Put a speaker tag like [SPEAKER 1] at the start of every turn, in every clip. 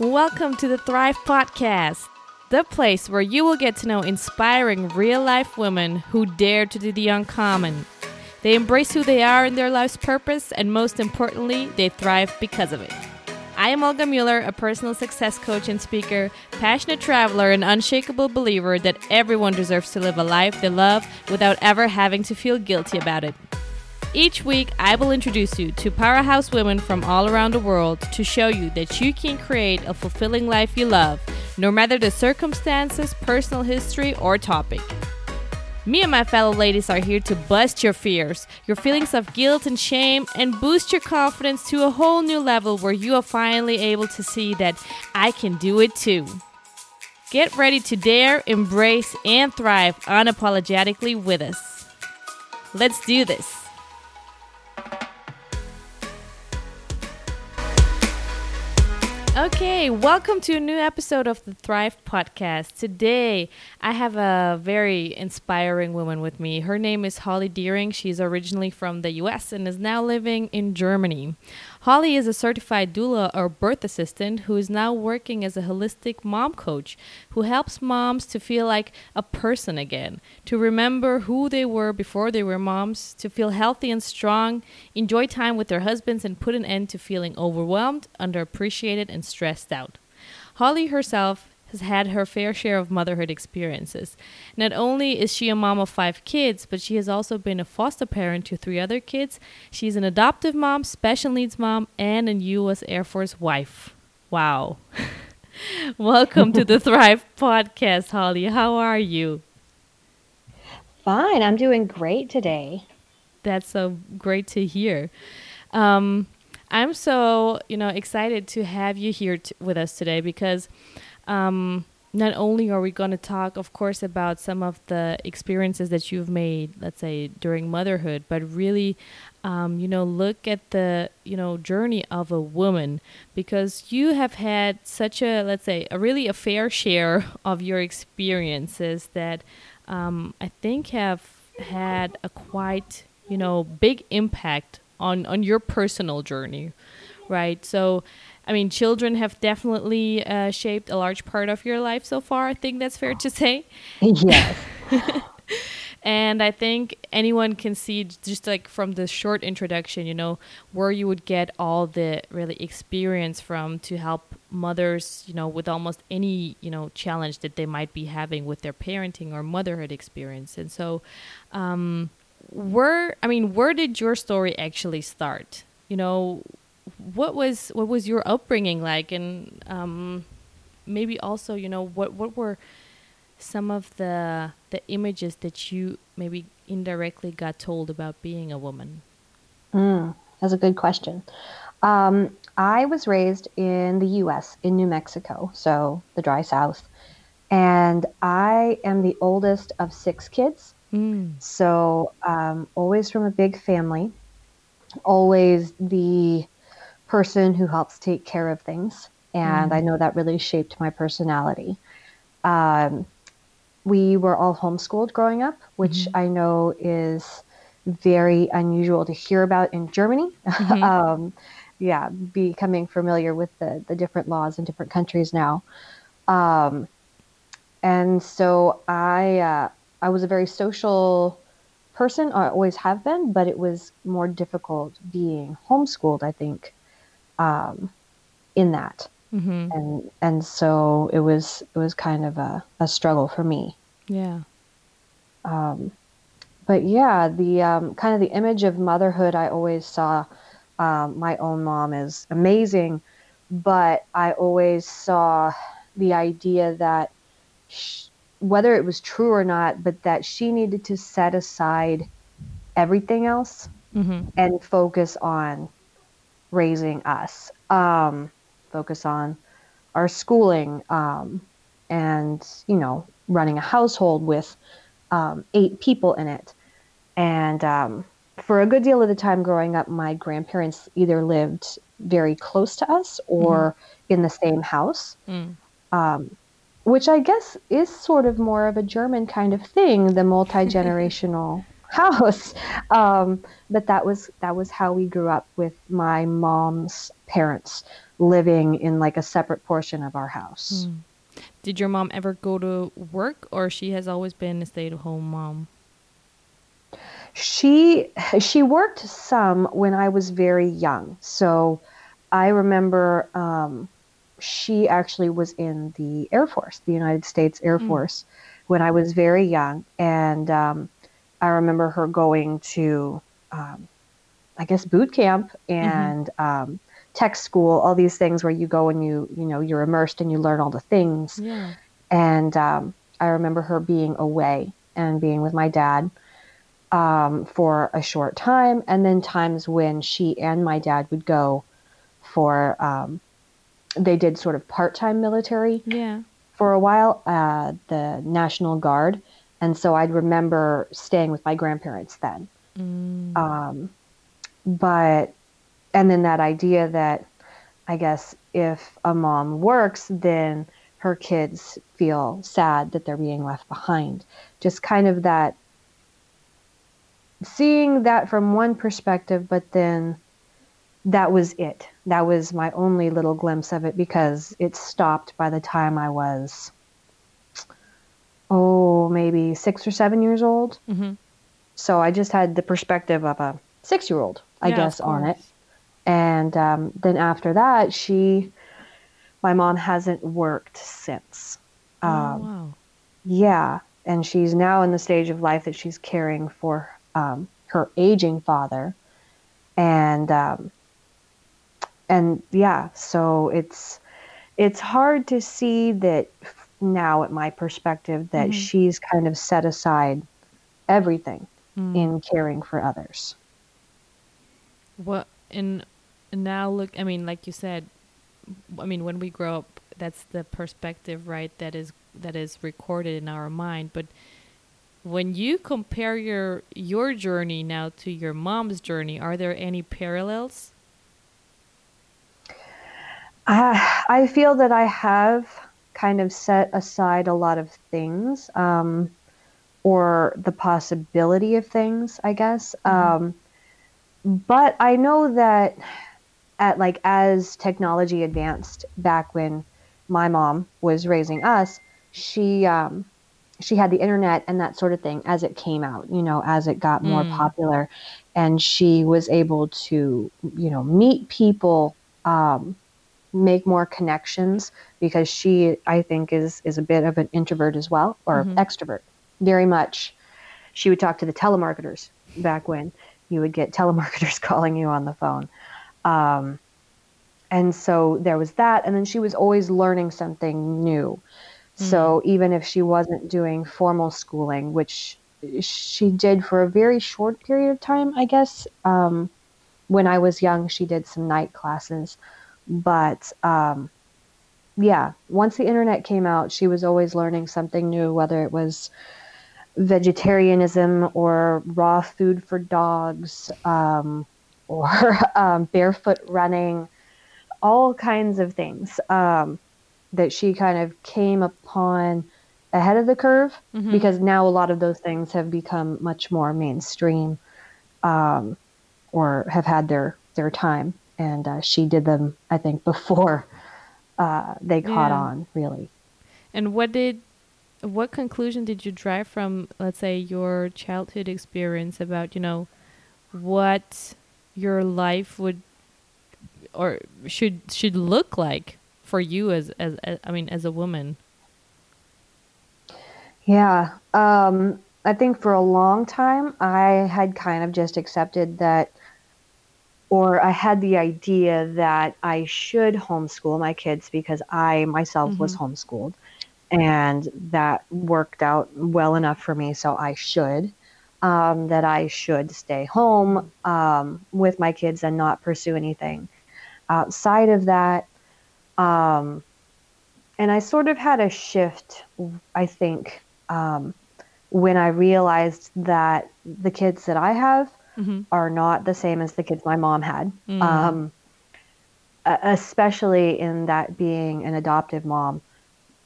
[SPEAKER 1] Welcome to the Thrive Podcast, the place where you will get to know inspiring real life women who dare to do the uncommon. They embrace who they are in their life's purpose, and most importantly, they thrive because of it. I am Olga Mueller, a personal success coach and speaker, passionate traveler, and unshakable believer that everyone deserves to live a life they love without ever having to feel guilty about it. Each week, I will introduce you to powerhouse women from all around the world to show you that you can create a fulfilling life you love, no matter the circumstances, personal history, or topic. Me and my fellow ladies are here to bust your fears, your feelings of guilt and shame, and boost your confidence to a whole new level where you are finally able to see that I can do it too. Get ready to dare, embrace, and thrive unapologetically with us. Let's do this. Okay, welcome to a new episode of the Thrive Podcast. Today, I have a very inspiring woman with me. Her name is Holly Deering. She's originally from the US and is now living in Germany. Holly is a certified doula or birth assistant who is now working as a holistic mom coach who helps moms to feel like a person again, to remember who they were before they were moms, to feel healthy and strong, enjoy time with their husbands, and put an end to feeling overwhelmed, underappreciated, and stressed out. Holly herself has had her fair share of motherhood experiences. Not only is she a mom of five kids, but she has also been a foster parent to three other kids. She's an adoptive mom, special needs mom, and a U.S. Air Force wife. Wow. Welcome to the Thrive Podcast, Holly. How are you?
[SPEAKER 2] Fine. I'm doing great today.
[SPEAKER 1] That's so great to hear. Um, I'm so you know excited to have you here t- with us today because um, not only are we going to talk, of course, about some of the experiences that you've made, let's say during motherhood, but really, um, you know, look at the you know journey of a woman because you have had such a let's say a really a fair share of your experiences that um, I think have had a quite you know big impact on on your personal journey, right? So I mean, children have definitely uh, shaped a large part of your life so far. I think that's fair to say.
[SPEAKER 2] Yes.
[SPEAKER 1] and I think anyone can see just like from the short introduction, you know, where you would get all the really experience from to help mothers, you know, with almost any, you know, challenge that they might be having with their parenting or motherhood experience. And so, um, where, I mean, where did your story actually start? You know, what was what was your upbringing like, and um, maybe also you know what what were some of the the images that you maybe indirectly got told about being a woman?
[SPEAKER 2] Mm, that's a good question. Um, I was raised in the U.S. in New Mexico, so the dry South, and I am the oldest of six kids. Mm. So um, always from a big family, always the person who helps take care of things. And mm. I know that really shaped my personality. Um, we were all homeschooled growing up, which mm-hmm. I know is very unusual to hear about in Germany. Mm-hmm. um, yeah, becoming familiar with the, the different laws in different countries now. Um, and so I, uh, I was a very social person, I always have been, but it was more difficult being homeschooled, I think, um, in that. Mm-hmm. And and so it was it was kind of a, a struggle for me.
[SPEAKER 1] Yeah.
[SPEAKER 2] Um, but yeah, the um, kind of the image of motherhood I always saw um, my own mom is amazing, but I always saw the idea that she, whether it was true or not, but that she needed to set aside everything else mm-hmm. and focus on raising us. Um, focus on our schooling um, and, you know, running a household with um, eight people in it. And um, for a good deal of the time growing up, my grandparents either lived very close to us or mm-hmm. in the same house. Mm. Um, which I guess is sort of more of a German kind of thing, the multi generational house. Um, but that was that was how we grew up with my mom's parents living in like a separate portion of our house.
[SPEAKER 1] Hmm. Did your mom ever go to work, or she has always been a stay-at-home mom?
[SPEAKER 2] She she worked some when I was very young. So I remember um, she actually was in the Air Force, the United States Air
[SPEAKER 1] Mm.
[SPEAKER 2] Force, when I was very young, and um, I remember her going to, um, I guess, boot camp and um, tech school, all these things where you go and you you know you're immersed and you learn all the things.
[SPEAKER 1] Yeah.
[SPEAKER 2] And um, I remember her being away and being with my dad um, for a short time, and then times when she and my dad would go for, um, they did sort of part time military
[SPEAKER 1] Yeah.
[SPEAKER 2] for a while, uh, the National Guard. And so I'd remember staying with my grandparents then.
[SPEAKER 1] Mm.
[SPEAKER 2] Um, but, and then that idea that I guess if a mom works, then her kids feel sad that they're being left behind. Just kind of that seeing that from one perspective, but then that was it. That was my only little glimpse of it because it stopped by the time I was, oh, maybe six or seven years old.
[SPEAKER 1] hmm
[SPEAKER 2] So I just had the perspective of a six year old, I
[SPEAKER 1] Yeah,
[SPEAKER 2] guess, on it. And um, then after that, she, my mom hasn't worked since.
[SPEAKER 1] oh,
[SPEAKER 2] Um,
[SPEAKER 1] wow.
[SPEAKER 2] yeah, and she's now in the stage of life that she's caring for um, her aging father, and um, and yeah, so it's it's hard to see that now, at my perspective, that
[SPEAKER 1] Mhm.
[SPEAKER 2] she's kind of set aside everything
[SPEAKER 1] Mm.
[SPEAKER 2] in caring for others.
[SPEAKER 1] What and now look I mean like you said I mean when we grow up that's the perspective right that is that is recorded in our mind but when you compare your your journey now to your mom's journey are there any parallels
[SPEAKER 2] I, I feel that I have kind of set aside a lot of things, um, or the possibility of things, I guess. Um, but I know that at like as technology advanced back when my mom was raising us, she um, she had the internet and that sort of thing as it came out, you know, as it got more
[SPEAKER 1] Mm.
[SPEAKER 2] popular, and she was able to, you know, meet people. Um, make more connections because she I think is is a bit of an introvert as well or
[SPEAKER 1] Mhm.
[SPEAKER 2] extrovert. Very much she would talk to the telemarketers back when you would get telemarketers calling you on the phone. Um, and so there was that and then she was always learning something new. So even if she wasn't doing formal schooling which she did for a very short period of time i guess um, when i was young she did some night classes but um, yeah, once the internet came out, she was always learning something new, whether it was vegetarianism or raw food for dogs um, or um, barefoot running, all kinds of things um, that she kind of came upon ahead of the curve
[SPEAKER 1] Mhm.
[SPEAKER 2] because now a lot of those things have become much more mainstream um, or have had their, their time. And uh, she did them, I think, before uh, they caught
[SPEAKER 1] Yeah.
[SPEAKER 2] on, really.
[SPEAKER 1] and what did what conclusion did you drive from let's say your childhood experience about you know what your life would or should should look like for you as as, as I mean as a woman
[SPEAKER 2] Yeah. Um, I think for a long time, I had kind of just accepted that, or I had the idea that I should homeschool my kids because I myself was homeschooled. And that worked out well enough for me, so I should. Um, that I should stay home um, with my kids and not pursue anything outside of that. Um, and I sort of had a shift, I think, um, when I realized that the kids that I have
[SPEAKER 1] hmm
[SPEAKER 2] are not the same as the kids my mom had.
[SPEAKER 1] Mm.
[SPEAKER 2] Um, especially in that being an adoptive mom,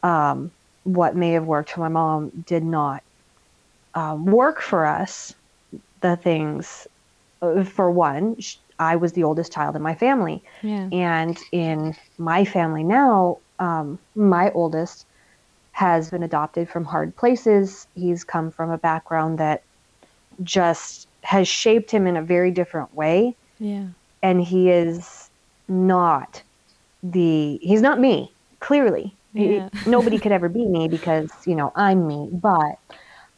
[SPEAKER 2] um, what may have worked for my mom did not um, work for us the things. Uh, for one, I was the oldest child in my family.
[SPEAKER 1] Yeah.
[SPEAKER 2] And in my family now, um, my oldest has been adopted from hard places. He's come from a background that just has shaped him in a very different way.
[SPEAKER 1] Yeah.
[SPEAKER 2] And he is not the, he's not me, clearly.
[SPEAKER 1] Yeah.
[SPEAKER 2] He- nobody could ever be me because, you know, I'm me. But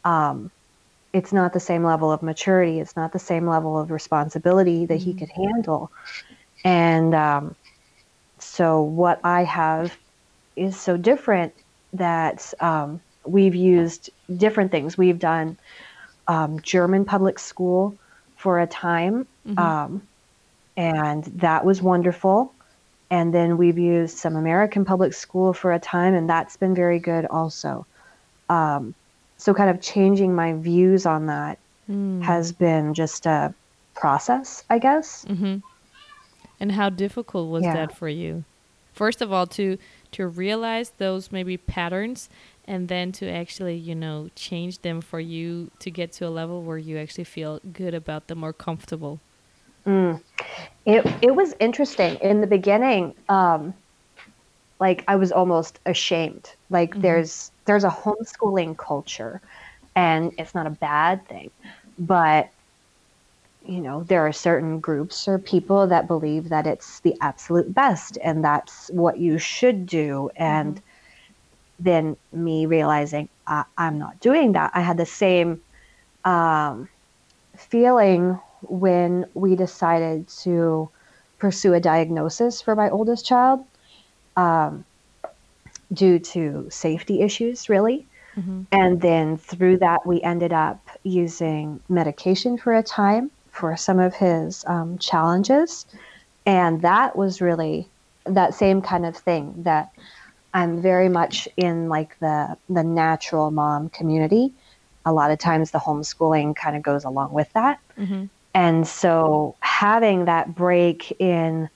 [SPEAKER 2] um, it's not the same level of maturity. It's not the same level of responsibility that he
[SPEAKER 1] Mhm.
[SPEAKER 2] could handle. And um, so what I have is so different that um, we've used different things. We've done um, German public school for a time,
[SPEAKER 1] Mhm.
[SPEAKER 2] um, and that was wonderful. And then we've used some American public school for a time, and that's been very good also. Um, so, kind of changing my views on that
[SPEAKER 1] Mm.
[SPEAKER 2] has been just a process, I guess.
[SPEAKER 1] hmm And how difficult was
[SPEAKER 2] Yeah.
[SPEAKER 1] that for you? First of all, to to realize those maybe patterns, and then to actually, you know, change them for you to get to a level where you actually feel good about them or comfortable.
[SPEAKER 2] Mm. It it was interesting in the beginning. Um, like I was almost ashamed. Like
[SPEAKER 1] Mhm.
[SPEAKER 2] there's there's a homeschooling culture, and it's not a bad thing, but you know there are certain groups or people that believe that it's the absolute best and that's what you should do and then me realizing i'm not doing that. I had the same um, feeling when we decided to pursue a diagnosis for my oldest child um, due to safety issues really.
[SPEAKER 1] Hmm
[SPEAKER 2] and then through that, we ended up using medication for a time for some of his um, challenges. And that was really that same kind of thing that I'm very much in like the, the natural mom community. A lot of times the homeschooling kind of goes along with that.
[SPEAKER 1] hmm
[SPEAKER 2] And so having that break in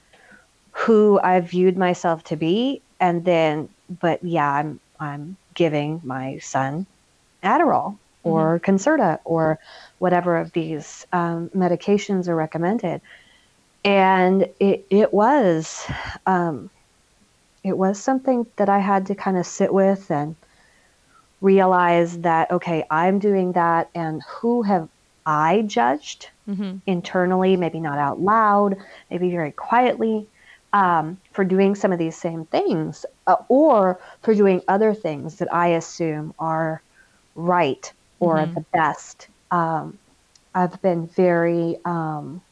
[SPEAKER 2] who I viewed myself to be, and then, but yeah, I'm I'm giving my son Adderall or Concerta or whatever of these um, medications are recommended, and it it was um, it was something that I had to kind of sit with and realize that okay, I'm doing that, and who have I judged
[SPEAKER 1] hmm
[SPEAKER 2] internally, maybe not out loud, maybe very quietly, um, for doing some of these same things, uh, or for doing other things that I assume are right or
[SPEAKER 1] Mhm.
[SPEAKER 2] the best. Um, I've been very, um,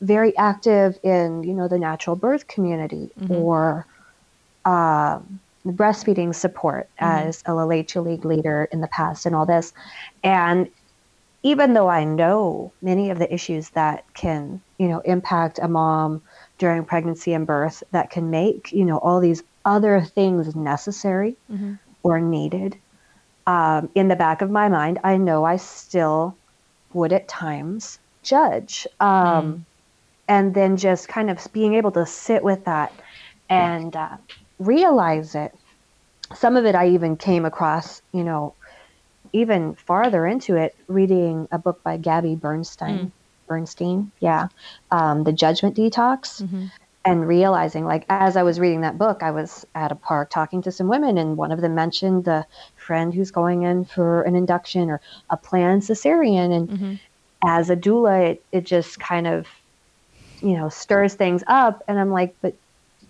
[SPEAKER 2] very active in you know the natural birth community
[SPEAKER 1] Mhm.
[SPEAKER 2] or um, breastfeeding support
[SPEAKER 1] Mhm.
[SPEAKER 2] as a La Leche League leader in the past and all this, and even though I know many of the issues that can, you know, impact a mom during pregnancy and birth that can make, you know, all these other things necessary
[SPEAKER 1] hmm
[SPEAKER 2] or needed, um, in the back of my mind, I know I still would at times judge. Um, And then just kind of being able to sit with that and uh, realize it. Some of it I even came across, you know, even farther into it, reading a book by Gabby Bernstein.
[SPEAKER 1] Mm.
[SPEAKER 2] Bernstein, yeah, um, the Judgment Detox,
[SPEAKER 1] hmm
[SPEAKER 2] and realizing, like, as I was reading that book, I was at a park talking to some women, and one of them mentioned the friend who's going in for an induction or a planned cesarean, and
[SPEAKER 1] hmm
[SPEAKER 2] as a doula, it, it just kind of, you know, stirs things up, and I'm like, but,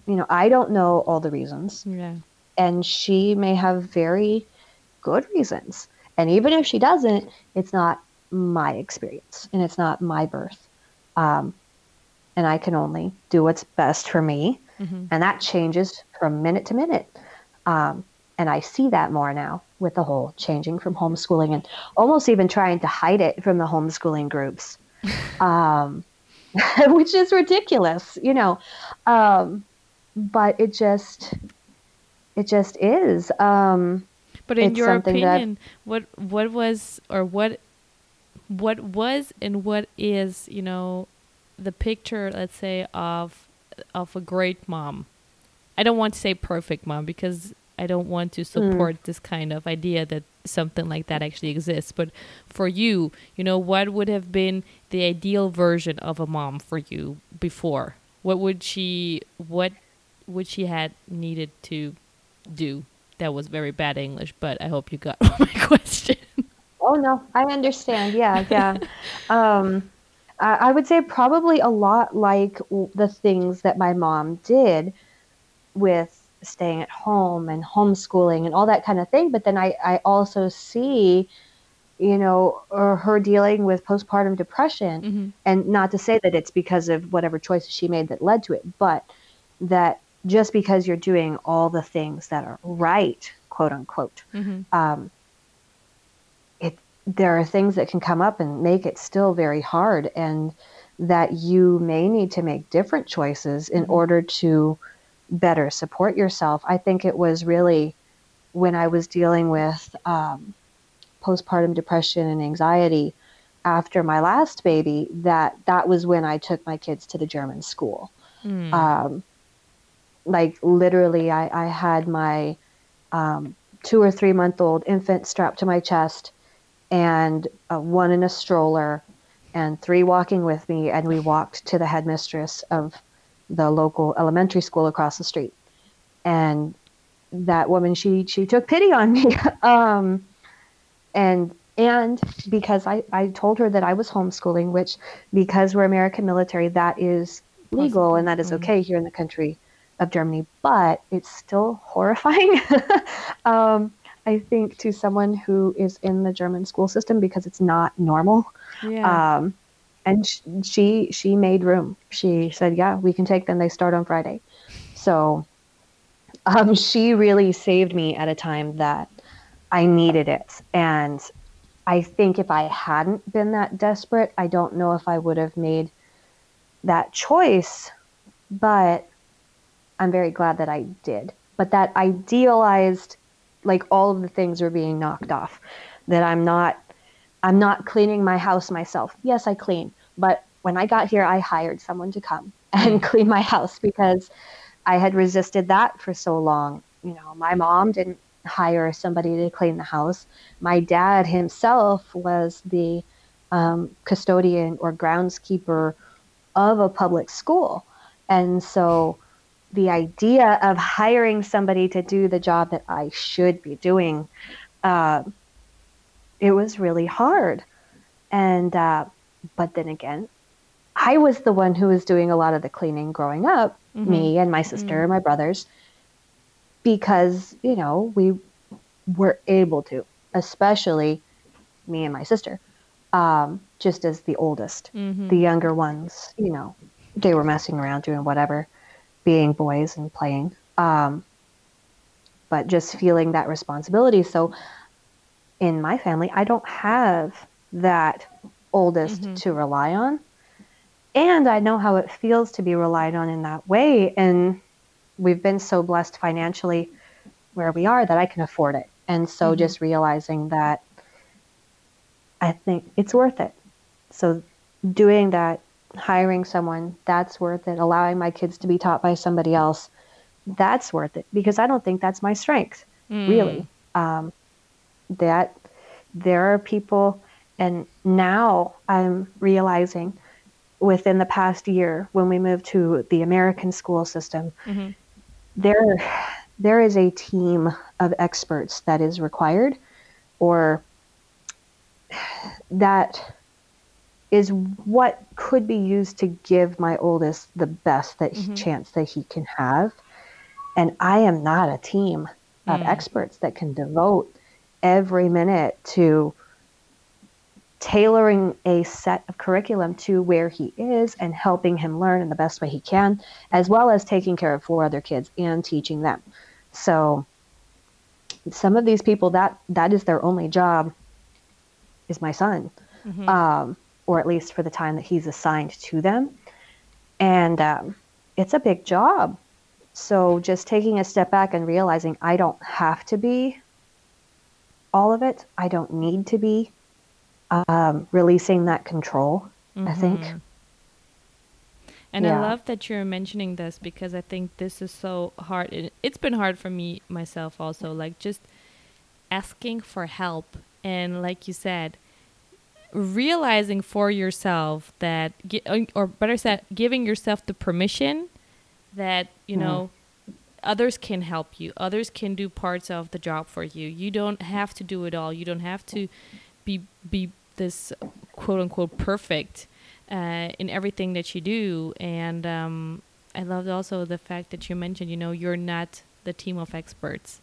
[SPEAKER 2] you know, I don't know all the reasons,
[SPEAKER 1] Yeah.
[SPEAKER 2] and she may have very good reasons. And even if she doesn't, it's not my experience and it's not my birth. Um, and I can only do what's best for me.
[SPEAKER 1] hmm
[SPEAKER 2] And that changes from minute to minute. Um, and I see that more now with the whole changing from homeschooling and almost even trying to hide it from the homeschooling groups, um, which is ridiculous, you know. Um, but it just, it just is. Um,
[SPEAKER 1] But in your
[SPEAKER 2] something that-
[SPEAKER 1] opinion, what what was or what what was and what is you know the picture, let's say of of a great mom? I don't want to say perfect mom because I don't want to support this kind of idea that something like that actually exists. But for you, you know, what would have been the ideal version of a mom for you before? What would she what would she had needed to do? That was very bad English, but I hope you got my question.
[SPEAKER 2] Oh no, I understand. Yeah, yeah. um, I, I would say probably a lot like the things that my mom did with staying at home and homeschooling and all that kind of thing. But then I, I also see, you know, or her dealing with postpartum depression.
[SPEAKER 1] Mm-hmm.
[SPEAKER 2] And not to say that it's because of whatever choices she made that led to it, but that just because you're doing all the things that are right, quote unquote,
[SPEAKER 1] Mm-hmm.
[SPEAKER 2] um, it there are things that can come up and make it still very hard, and that you may need to make different choices in
[SPEAKER 1] Mhm.
[SPEAKER 2] order to better support yourself. I think it was really when I was dealing with um, postpartum depression and anxiety after my last baby that that was when I took my kids to the German school
[SPEAKER 1] Mm.
[SPEAKER 2] um, like literally I, I had my um, two or three month old infant strapped to my chest and uh, one in a stroller and three walking with me and we walked to the headmistress of the local elementary school across the street and that woman she she took pity on me um, and and because I, I told her that I was homeschooling, which because we're American military, that is legal and that is
[SPEAKER 1] Mhm.
[SPEAKER 2] okay here in the country of Germany, but it's still horrifying. um, I think to someone who is in the German school system because it's not normal.
[SPEAKER 1] yeah.
[SPEAKER 2] Um, and she she made room. She said, "Yeah, we can take them. They start on Friday." So um, she really saved me at a time that I needed it. And I think if I hadn't been that desperate, I don't know if I would have made that choice. But I'm very glad that I did. But that idealized, like all of the things were being knocked off. That I'm not, I'm not cleaning my house myself. Yes, I clean, but when I got here, I hired someone to come and clean my house because I had resisted that for so long. You know, my mom didn't hire somebody to clean the house. My dad himself was the um, custodian or groundskeeper of a public school. And so the idea of hiring somebody to do the job that I should be doing, uh, it was really hard. And, uh, but then again, I was the one who was doing a lot of the cleaning growing up,
[SPEAKER 1] Mhm.
[SPEAKER 2] me and my sister and my brothers, because, you know, we were able to, especially me and my sister, um, just as the oldest.
[SPEAKER 1] Mhm.
[SPEAKER 2] The younger ones, you know, they were messing around doing whatever, being boys and playing. Um, but just feeling that responsibility. So in my family, I don't have that oldest
[SPEAKER 1] Mhm.
[SPEAKER 2] to rely on. And I know how it feels to be relied on in that way. And we've been so blessed financially where we are that I can afford it. And so
[SPEAKER 1] Mhm.
[SPEAKER 2] just realizing that I think it's worth it. So doing that, hiring someone, that's worth it. Allowing my kids to be taught by somebody else, that's worth it because I don't think that's my strength,
[SPEAKER 1] Mm.
[SPEAKER 2] really. Um, that there are people, and now I'm realizing within the past year when we moved to the American school system,
[SPEAKER 1] Mhm.
[SPEAKER 2] there there is a team of experts that is required or that is what could be used to give my oldest the best that he,
[SPEAKER 1] Mhm.
[SPEAKER 2] chance that he can have and i am not a team of
[SPEAKER 1] Mm.
[SPEAKER 2] experts that can devote every minute to tailoring a set of curriculum to where he is and helping him learn in the best way he can, as well as taking care of four other kids and teaching them. So some of these people that that is their only job is my son,
[SPEAKER 1] Mhm.
[SPEAKER 2] um, or at least for the time that he's assigned to them, and um, it's a big job. So just taking a step back and realizing I don't have to be all of it. I don't need to be um, releasing that control. I think.
[SPEAKER 1] Mhm. And
[SPEAKER 2] Yeah.
[SPEAKER 1] I love that you're mentioning this because I think this is so hard. It, it's been hard for me myself also. Like just asking for help and like you said realizing for yourself that or better said giving yourself the permission that you mm. know others can help you. Others can do parts of the job for you. You don't have to do it all. You don't have to be be this quote unquote perfect uh, in everything that you do. And um, i loved also the fact that you mentioned you know you're not the team of experts.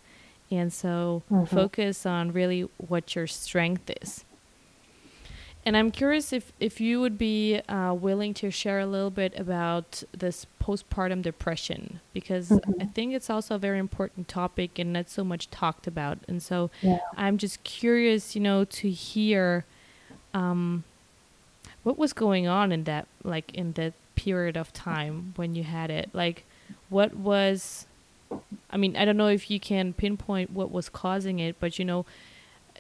[SPEAKER 1] And so mm-hmm. focus on really what your strength is and I'm curious if, if you would be uh, willing to share a little bit about this postpartum depression, because mm-hmm. I think it's also a very important topic and not so much talked about. And so yeah. I'm just curious, you know, to hear um, what was going on in that, like, in that period of time when you had it. Like, what was, I mean, I don't know if you can pinpoint what was causing it, but, you know,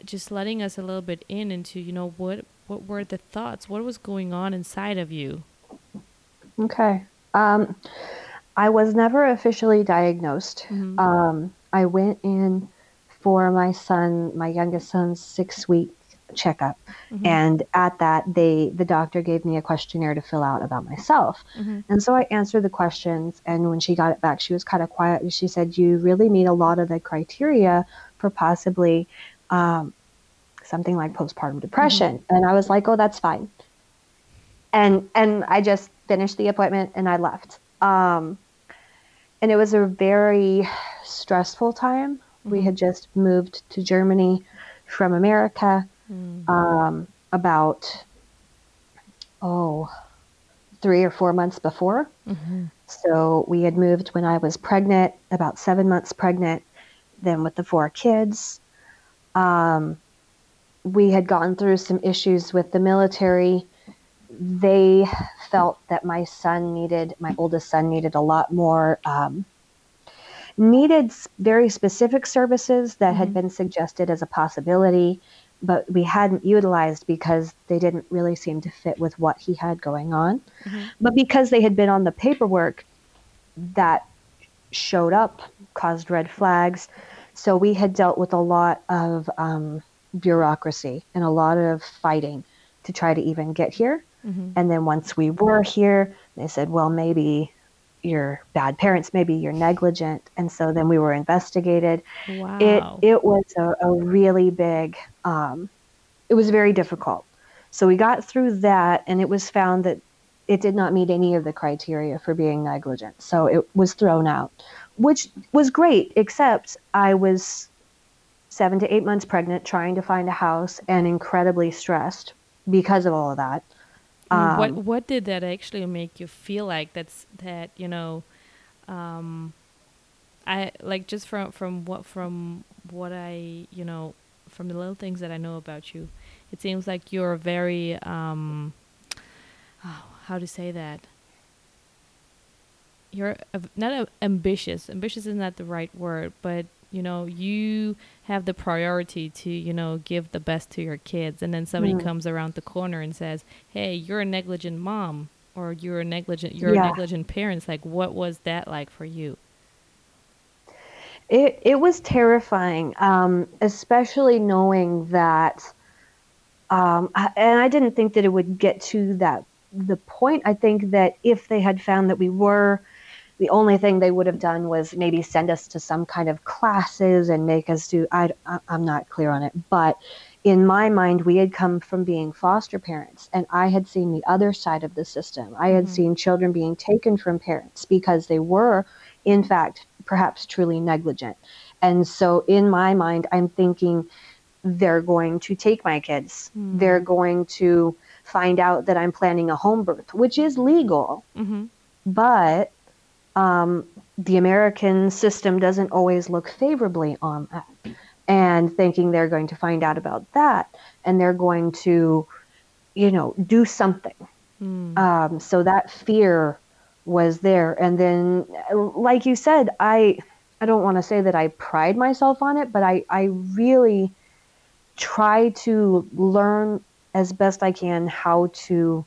[SPEAKER 1] just letting us a little bit in into, you know, what what were the thoughts? What was going on inside of you?
[SPEAKER 2] Okay. Um, I was never officially diagnosed. Mm-hmm. Um, I went in for my son, my youngest son's six week checkup, mm-hmm. and at that, they the doctor gave me a questionnaire to fill out about myself, mm-hmm. and so I answered the questions. And when she got it back, she was kind of quiet, and she said, "You really meet a lot of the criteria for possibly um, something like postpartum depression. Mm-hmm. And I was like, oh, that's fine. And and I just finished the appointment and I left. Um, and it was a very stressful time. Mm-hmm. We had just moved to Germany from America mm-hmm. um, about oh three or four months before. Mm-hmm. So we had moved when I was pregnant, about seven months pregnant, then with the four kids. Um, we had gone through some issues with the military. They felt that my son needed, my oldest son needed a lot more, um, needed very specific services that mm-hmm. had been suggested as a possibility, but we hadn't utilized because they didn't really seem to fit with what he had going on. Mm-hmm. But because they had been on the paperwork that showed up, caused red flags. So we had dealt with a lot of um, bureaucracy and a lot of fighting to try to even get here. Mm-hmm. And then once we were here, they said, well, maybe you're bad parents, maybe you're negligent. And so then we were investigated. Wow. It, it was a, a really big, um, it was very difficult. So we got through that, and it was found that it did not meet any of the criteria for being negligent. So it was thrown out, which was great, except I was seven to eight months pregnant, trying to find a house, and incredibly stressed because of all of that.
[SPEAKER 1] Um, what What did that actually make you feel like? That's that you know, um, I like just from from what from what I you know from the little things that I know about you, it seems like you're very um, oh, how to say that. You're not ambitious. Ambitious is not the right word, but you know you have the priority to you know give the best to your kids and then somebody mm. comes around the corner and says hey you're a negligent mom or you're a negligent you're yeah. a negligent parents like what was that like for you
[SPEAKER 2] it, it was terrifying um, especially knowing that um, and i didn't think that it would get to that the point i think that if they had found that we were the only thing they would have done was maybe send us to some kind of classes and make us do I, i'm not clear on it but in my mind we had come from being foster parents and i had seen the other side of the system i had mm-hmm. seen children being taken from parents because they were in fact perhaps truly negligent and so in my mind i'm thinking they're going to take my kids mm-hmm. they're going to find out that i'm planning a home birth which is legal mm-hmm. but um, the American system doesn't always look favorably on that. And thinking they're going to find out about that and they're going to, you know, do something. Mm. Um, so that fear was there. And then, like you said, I, I don't want to say that I pride myself on it, but I, I really try to learn as best I can how to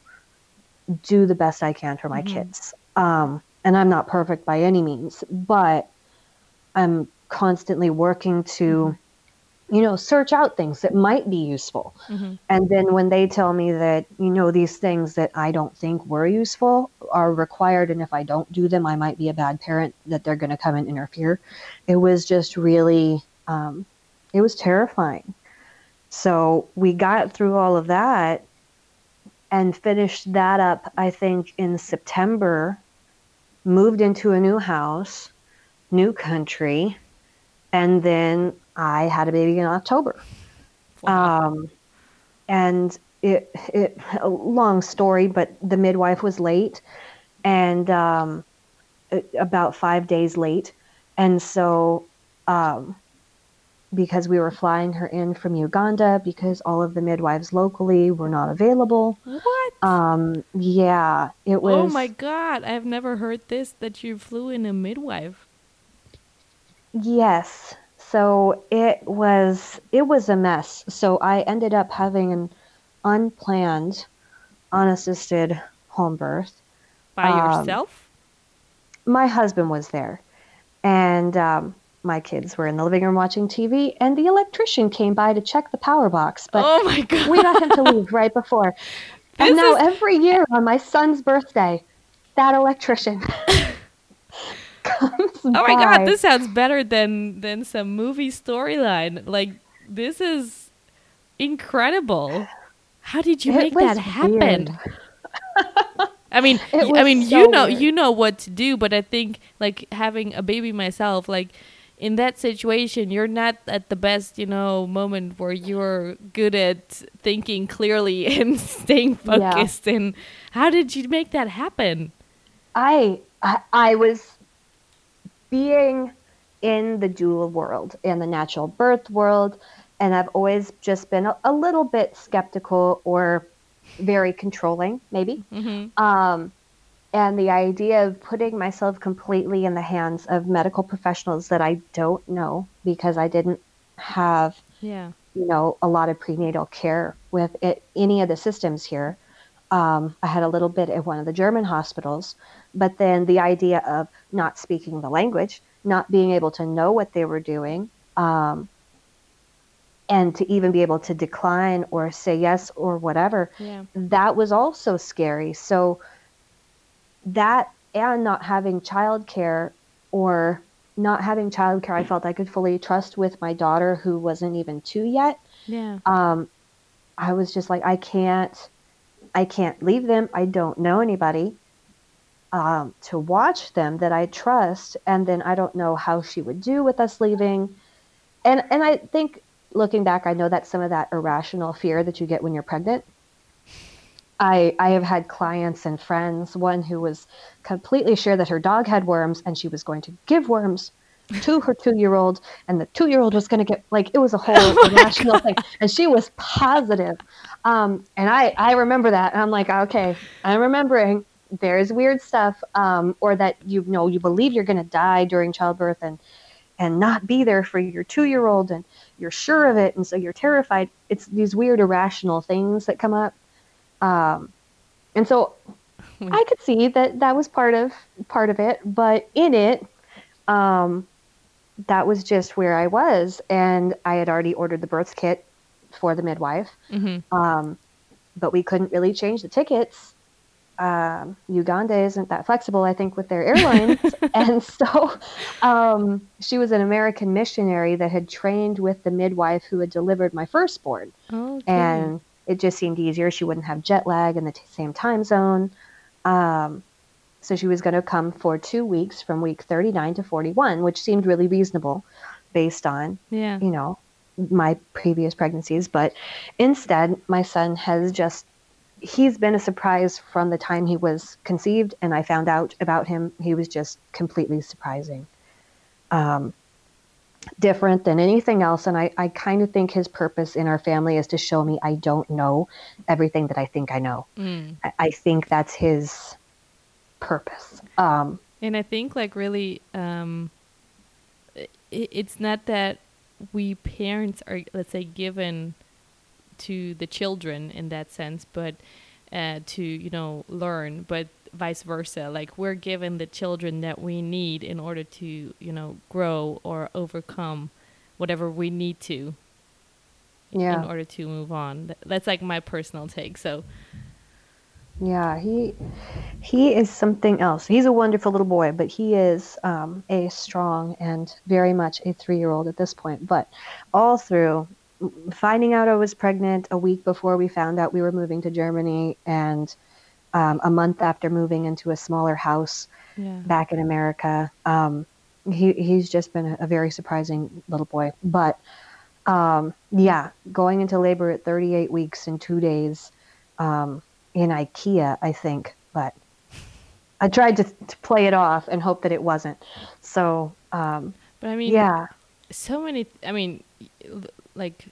[SPEAKER 2] do the best I can for my mm-hmm. kids. Um, and I'm not perfect by any means, but I'm constantly working to you know, search out things that might be useful.
[SPEAKER 1] Mm-hmm.
[SPEAKER 2] And then when they tell me that, you know, these things that I don't think were useful are required, and if I don't do them, I might be a bad parent, that they're going to come and interfere, it was just really, um, it was terrifying. So we got through all of that and finished that up, I think, in September, moved into a new house, new country, and then I had a baby in October.
[SPEAKER 1] Wow.
[SPEAKER 2] Um, and it, it, a long story, but the midwife was late and um, about five days late. And so, um, because we were flying her in from Uganda, because all of the midwives locally were not available.
[SPEAKER 1] what?
[SPEAKER 2] Um, yeah, it was.
[SPEAKER 1] oh my god! I've never heard this. That you flew in a midwife.
[SPEAKER 2] Yes. So it was it was a mess. So I ended up having an unplanned, unassisted home birth.
[SPEAKER 1] By
[SPEAKER 2] Um,
[SPEAKER 1] yourself?
[SPEAKER 2] My husband was there, and um, my kids were in the living room watching TV, and the electrician came by to check the power box, but
[SPEAKER 1] oh my god!
[SPEAKER 2] we got him to leave right before.
[SPEAKER 1] This
[SPEAKER 2] and now
[SPEAKER 1] is-
[SPEAKER 2] every year on my son's birthday, that electrician comes
[SPEAKER 1] Oh my god, this sounds better than than some movie storyline. Like this is incredible. How did you
[SPEAKER 2] It
[SPEAKER 1] make that happen? I mean, I mean,
[SPEAKER 2] so
[SPEAKER 1] you know,
[SPEAKER 2] weird.
[SPEAKER 1] you know what to do, but I think like having a baby myself, like in that situation, you're not at the best, you know, moment where you're good at thinking clearly and staying
[SPEAKER 2] Yeah.
[SPEAKER 1] focused. And how did you make that happen?
[SPEAKER 2] I, I I was being in the doula world, in the natural birth world, and I've always just been a, a little bit skeptical or very controlling, maybe.
[SPEAKER 1] hmm
[SPEAKER 2] Um, and the idea of putting myself completely in the hands of medical professionals that I don't know because I didn't have
[SPEAKER 1] Yeah.
[SPEAKER 2] you know, a lot of prenatal care with it, any of the systems here. Um, I had a little bit at one of the German hospitals, but then the idea of not speaking the language, not being able to know what they were doing, um, and to even be able to decline or say yes or whatever,
[SPEAKER 1] Yeah.
[SPEAKER 2] that was also scary. So that and not having childcare or not having childcare, I felt I could fully trust with my daughter who wasn't even two yet.
[SPEAKER 1] Yeah.
[SPEAKER 2] Um, I was just like, I can't, I can't leave them. I don't know anybody um, to watch them that I trust, and then I don't know how she would do with us leaving. And and I think looking back, I know that's some of that irrational fear that you get when you're pregnant. I I have had clients and friends, one who was completely sure that her dog had worms and she was going to give worms to her two year old and the two year old was going to get like it was a whole irrational thing and she was positive. Um, and I, I remember that and i'm like okay i'm remembering there's weird stuff um, or that you know you believe you're going to die during childbirth and and not be there for your two year old and you're sure of it and so you're terrified. It's these weird irrational things that come up um, and so i could see that that was part of part of it but in it um, that was just where i was and i had already ordered the birth kit for the midwife
[SPEAKER 1] hmm
[SPEAKER 2] um, but we couldn't really change the tickets. Um, Uganda isn't that flexible, I think, with their airlines. and so um, she was an American missionary that had trained with the midwife who had delivered my firstborn.
[SPEAKER 1] Okay.
[SPEAKER 2] And it just seemed easier. She wouldn't have jet lag in the t- same time zone. Um, so she was going to come for two weeks from week 39 to 41, which seemed really reasonable based on
[SPEAKER 1] yeah.
[SPEAKER 2] you know, my previous pregnancies, but instead, my son has just he's been a surprise from the time he was conceived and I found out about him. He was just completely surprising. Um, different than anything else. And I, I kind of think his purpose in our family is to show me I don't know everything that I think I know.
[SPEAKER 1] Mm.
[SPEAKER 2] I, I think that's his purpose. Um,
[SPEAKER 1] And I think like really, um, i it's not that we parents are let's say given to the children in that sense, but uh, to you know learn, but vice versa. Like we're given the children that we need in order to you know grow or overcome whatever we need to.
[SPEAKER 2] yeah.
[SPEAKER 1] in order to move on. That's like my personal take. So
[SPEAKER 2] yeah, he he is something else. He's a wonderful little boy, but he is um, a strong and very much a three-year-old at this point. But all through finding out I was pregnant a week before we found out we were moving to Germany, and um, a month after moving into a smaller house
[SPEAKER 1] yeah.
[SPEAKER 2] back in America, um, he he's just been a, very surprising little boy. But um, yeah, going into labor at 38 weeks and two days. Um, in IKEA, I think, but I tried to, to play it off and hope that it wasn't. So, um,
[SPEAKER 1] but I mean,
[SPEAKER 2] yeah,
[SPEAKER 1] so many. I mean, like,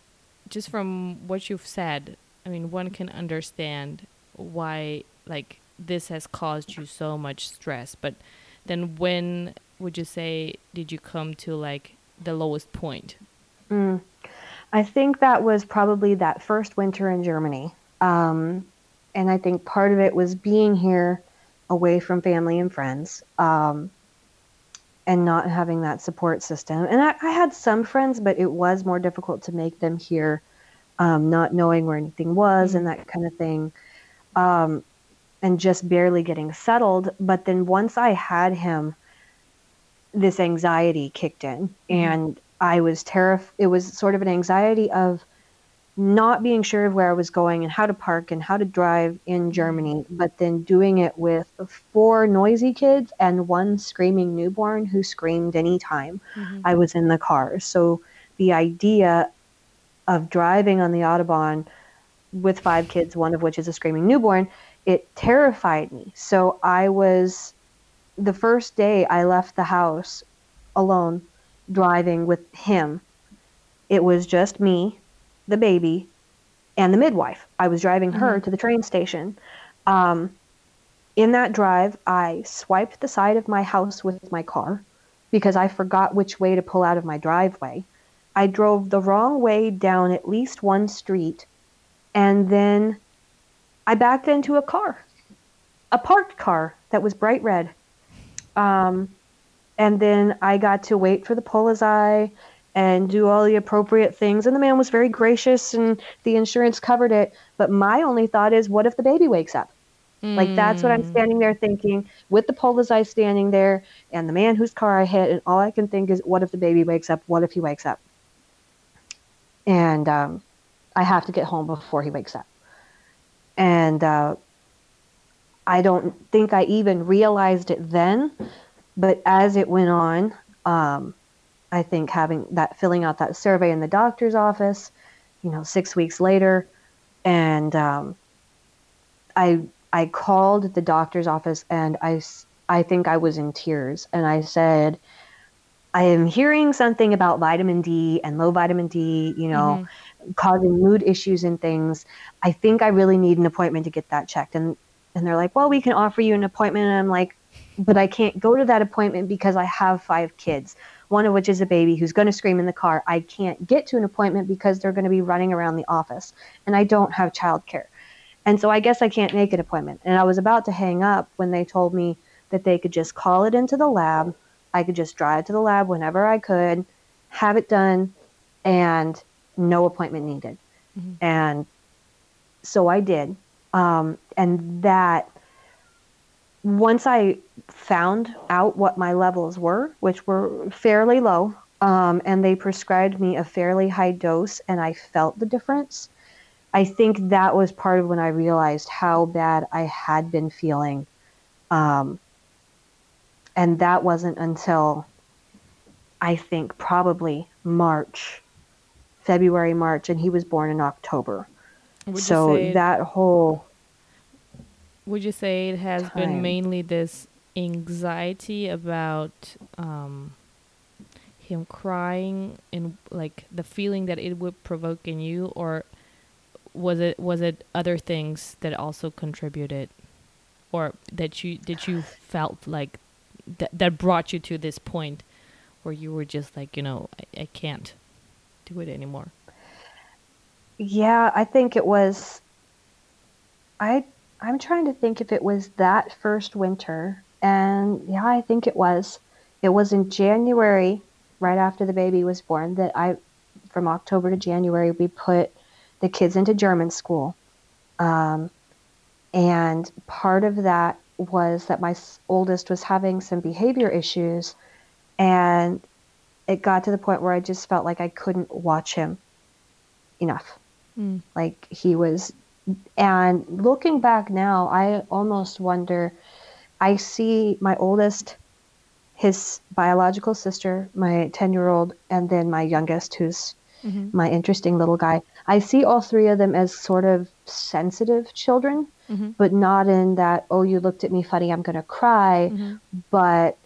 [SPEAKER 1] just from what you've said, I mean, one can understand why like this has caused you so much stress. But then, when would you say did you come to like the lowest point?
[SPEAKER 2] Mm. I think that was probably that first winter in Germany. Um, and I think part of it was being here away from family and friends um, and not having that support system. And I, I, had some friends, but it was more difficult to make them here, um, not knowing where anything was and that kind of thing, um, and just barely getting settled. But then once I had him, this anxiety kicked in, mm-hmm. and I was terrified. It was sort of an anxiety of not being sure of where I was going and how to park and how to drive in Germany, but then doing it with four noisy kids and one screaming newborn who screamed anytime mm-hmm. I was in the car. So the idea of driving on the Autobahn with five kids, one of which is a screaming newborn, it terrified me. So I was, the first day I left the house alone driving with him, it was just me the baby, and the midwife. I was driving her mm-hmm. to the train station. Um, in that drive, I swiped the side of my house with my car because I forgot which way to pull out of my driveway. I drove the wrong way down at least one street, and then I backed into a car, a parked car that was bright red. Um, and then I got to wait for the Polizei and do all the appropriate things. And the man was very gracious and the insurance covered it. But my only thought is, what if the baby wakes up? Mm. Like that's what I'm mm. standing there thinking with the Polizei standing there and the man whose car I hit. And all I can think is, what if the baby wakes up? What if he wakes up? And um, I have to get home before he wakes up. And uh, I don't think I even realized it then. But as it went on, um, I think having that filling out that survey in the doctor's office, you know, six weeks later, and um, I I called the doctor's office and I I think I was in tears and I said, I am hearing something about vitamin D and low vitamin D, you know, mm-hmm. Causing mood issues and things. I think I really need an appointment to get that checked. And and they're like, well, we can offer you an appointment. And I'm like, but I can't go to that appointment because I have five kids one of which is a baby who's going to scream in the car. I can't get to an appointment because they're going to be running around the office and I don't have childcare. And so I guess I can't make an appointment. And I was about to hang up when they told me that they could just call it into the lab. I could just drive to the lab whenever I could, have it done, and no appointment needed. Mm-hmm. And so I did. Um, and that once I found out what my levels were, which were fairly low, um, and they prescribed me a fairly high dose, and I felt the difference. I think that was part of when I realized how bad I had been feeling. Um, and that wasn't until I think probably March, February, March, and he was born in October. so that whole
[SPEAKER 1] would you say it has time. been mainly this anxiety about um, him crying and like the feeling that it would provoke in you, or was it was it other things that also contributed, or that you that you felt like that that brought you to this point where you were just like you know I, I can't do it anymore.
[SPEAKER 2] Yeah, I think it was. I I'm trying to think if it was that first winter. And yeah, I think it was. It was in January, right after the baby was born, that I from October to January, we put the kids into German school. Um, and part of that was that my oldest was having some behavior issues. And it got to the point where I just felt like I couldn't watch him enough. Mm. Like he was, and looking back now, I almost wonder. I see my oldest, his biological sister, my 10 year old, and then my youngest, who's mm-hmm. my interesting little guy. I see all three of them as sort of sensitive children, mm-hmm. but not in that, oh, you looked at me funny, I'm going to cry, mm-hmm. but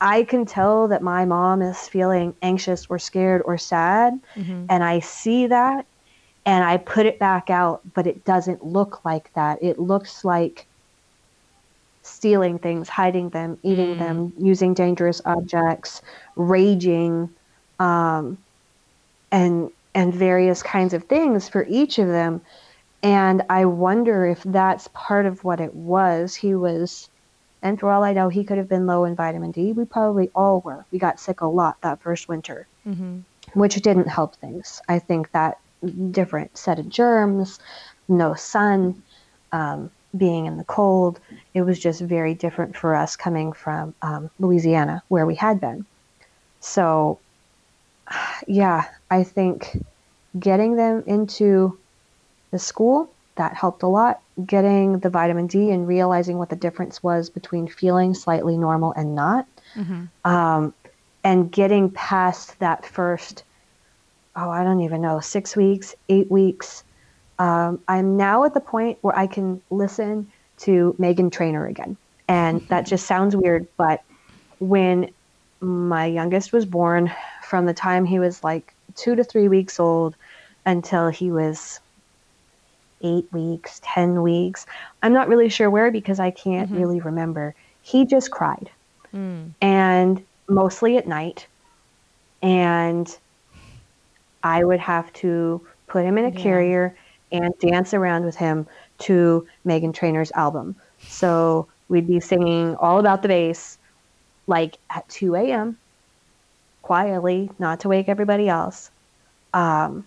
[SPEAKER 2] I can tell that my mom is feeling anxious or scared or sad. Mm-hmm. And I see that and I put it back out, but it doesn't look like that. It looks like stealing things, hiding them, eating mm. them, using dangerous objects, raging, um, and and various kinds of things for each of them. And I wonder if that's part of what it was. He was and for all I know, he could have been low in vitamin D. We probably all were. We got sick a lot that first winter, mm-hmm. which didn't help things. I think that different set of germs, no sun, um, being in the cold, it was just very different for us coming from um, Louisiana, where we had been. So, yeah, I think getting them into the school that helped a lot. Getting the vitamin D and realizing what the difference was between feeling slightly normal and not. Mm-hmm. Um, and getting past that first, oh, I don't even know, six weeks, eight weeks. Um, I'm now at the point where I can listen to Meghan Trainor again. And that just sounds weird, but when my youngest was born, from the time he was like two to three weeks old until he was eight weeks, 10 weeks. I'm not really sure where because I can't mm-hmm. really remember. He just cried. Mm. And mostly at night. And I would have to put him in a yeah. carrier and dance around with him to Meghan Trainor's album. So we'd be singing all about the bass like at 2 a.m. quietly, not to wake everybody else. Um,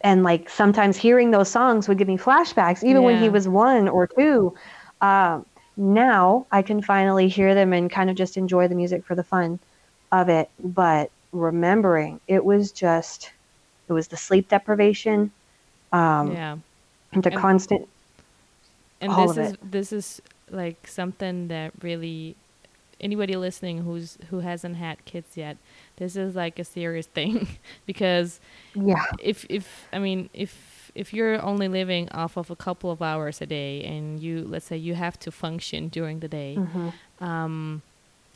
[SPEAKER 2] and like sometimes hearing those songs would give me flashbacks even yeah. when he was one or two um, now i can finally hear them and kind of just enjoy the music for the fun of it but remembering it was just it was the sleep deprivation um, yeah and the and, constant
[SPEAKER 1] and this is it. this is like something that really anybody listening who's who hasn't had kids yet this is like a serious thing. Because
[SPEAKER 2] yeah.
[SPEAKER 1] if if i mean if if you're only living off of a couple of hours a day and you let's say you have to function during the day mm-hmm. um,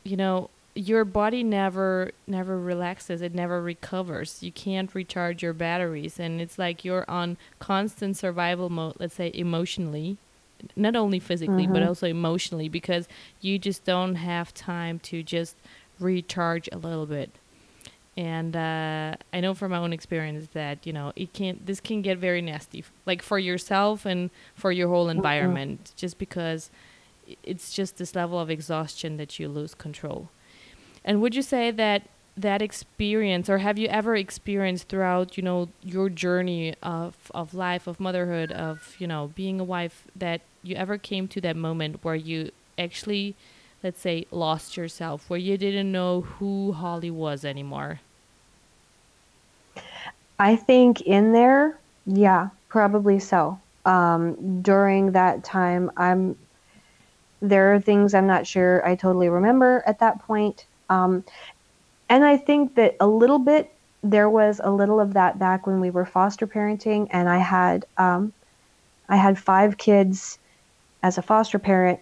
[SPEAKER 1] you know your body never never relaxes. It never recovers. You can't recharge your batteries. And it's like you're on constant survival mode let's say emotionally not only physically mm-hmm. but also emotionally because you just don't have time to just recharge a little bit and uh, I know from my own experience that you know it can this can get very nasty, like for yourself and for your whole environment, mm-hmm. just because it's just this level of exhaustion that you lose control. And would you say that that experience, or have you ever experienced throughout you know your journey of of life, of motherhood, of you know being a wife, that you ever came to that moment where you actually let's say, lost yourself, where you didn't know who Holly was anymore?
[SPEAKER 2] I think in there, yeah, probably so. Um, during that time, I'm there are things I'm not sure I totally remember at that point. Um, and I think that a little bit there was a little of that back when we were foster parenting, and I had um, I had five kids as a foster parent,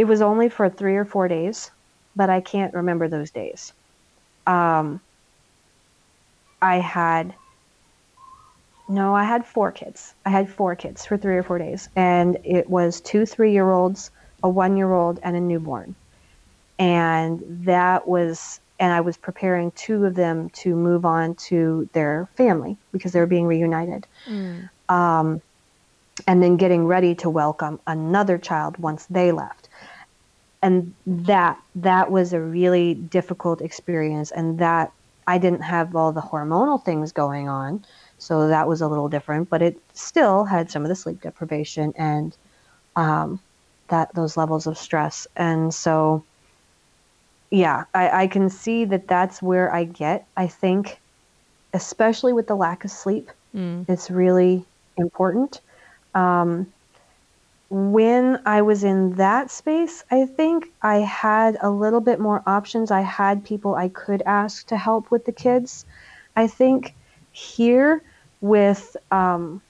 [SPEAKER 2] it was only for three or four days, but I can't remember those days. Um, I had no, I had four kids. I had four kids for three or four days, and it was two three-year-olds, a one-year-old, and a newborn. And that was, and I was preparing two of them to move on to their family because they were being reunited. Mm. Um, and then getting ready to welcome another child once they left and that that was a really difficult experience and that I didn't have all the hormonal things going on, so that was a little different. But it still had some of the sleep deprivation and um, that those levels of stress. And so, yeah, I, I can see that that's where I get. I think, especially with the lack of sleep, mm. it's really important. Um, when I was in that space, I think I had a little bit more options. I had people I could ask to help with the kids. I think here with um,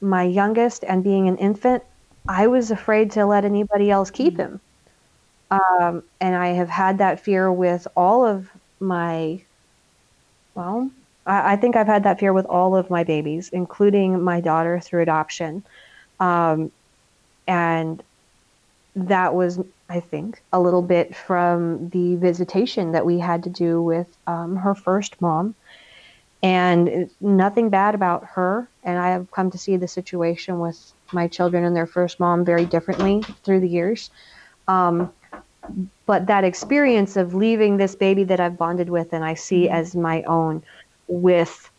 [SPEAKER 2] my youngest and being an infant, I was afraid to let anybody else keep him. Um, and I have had that fear with all of my, well, I, I, think I've had that fear with all of my babies, including my daughter through adoption. Um, and that was, I think, a little bit from the visitation that we had to do with um, her first mom. And nothing bad about her. And I have come to see the situation with my children and their first mom very differently through the years. Um, but that experience of leaving this baby that I've bonded with and I see mm-hmm. as my own with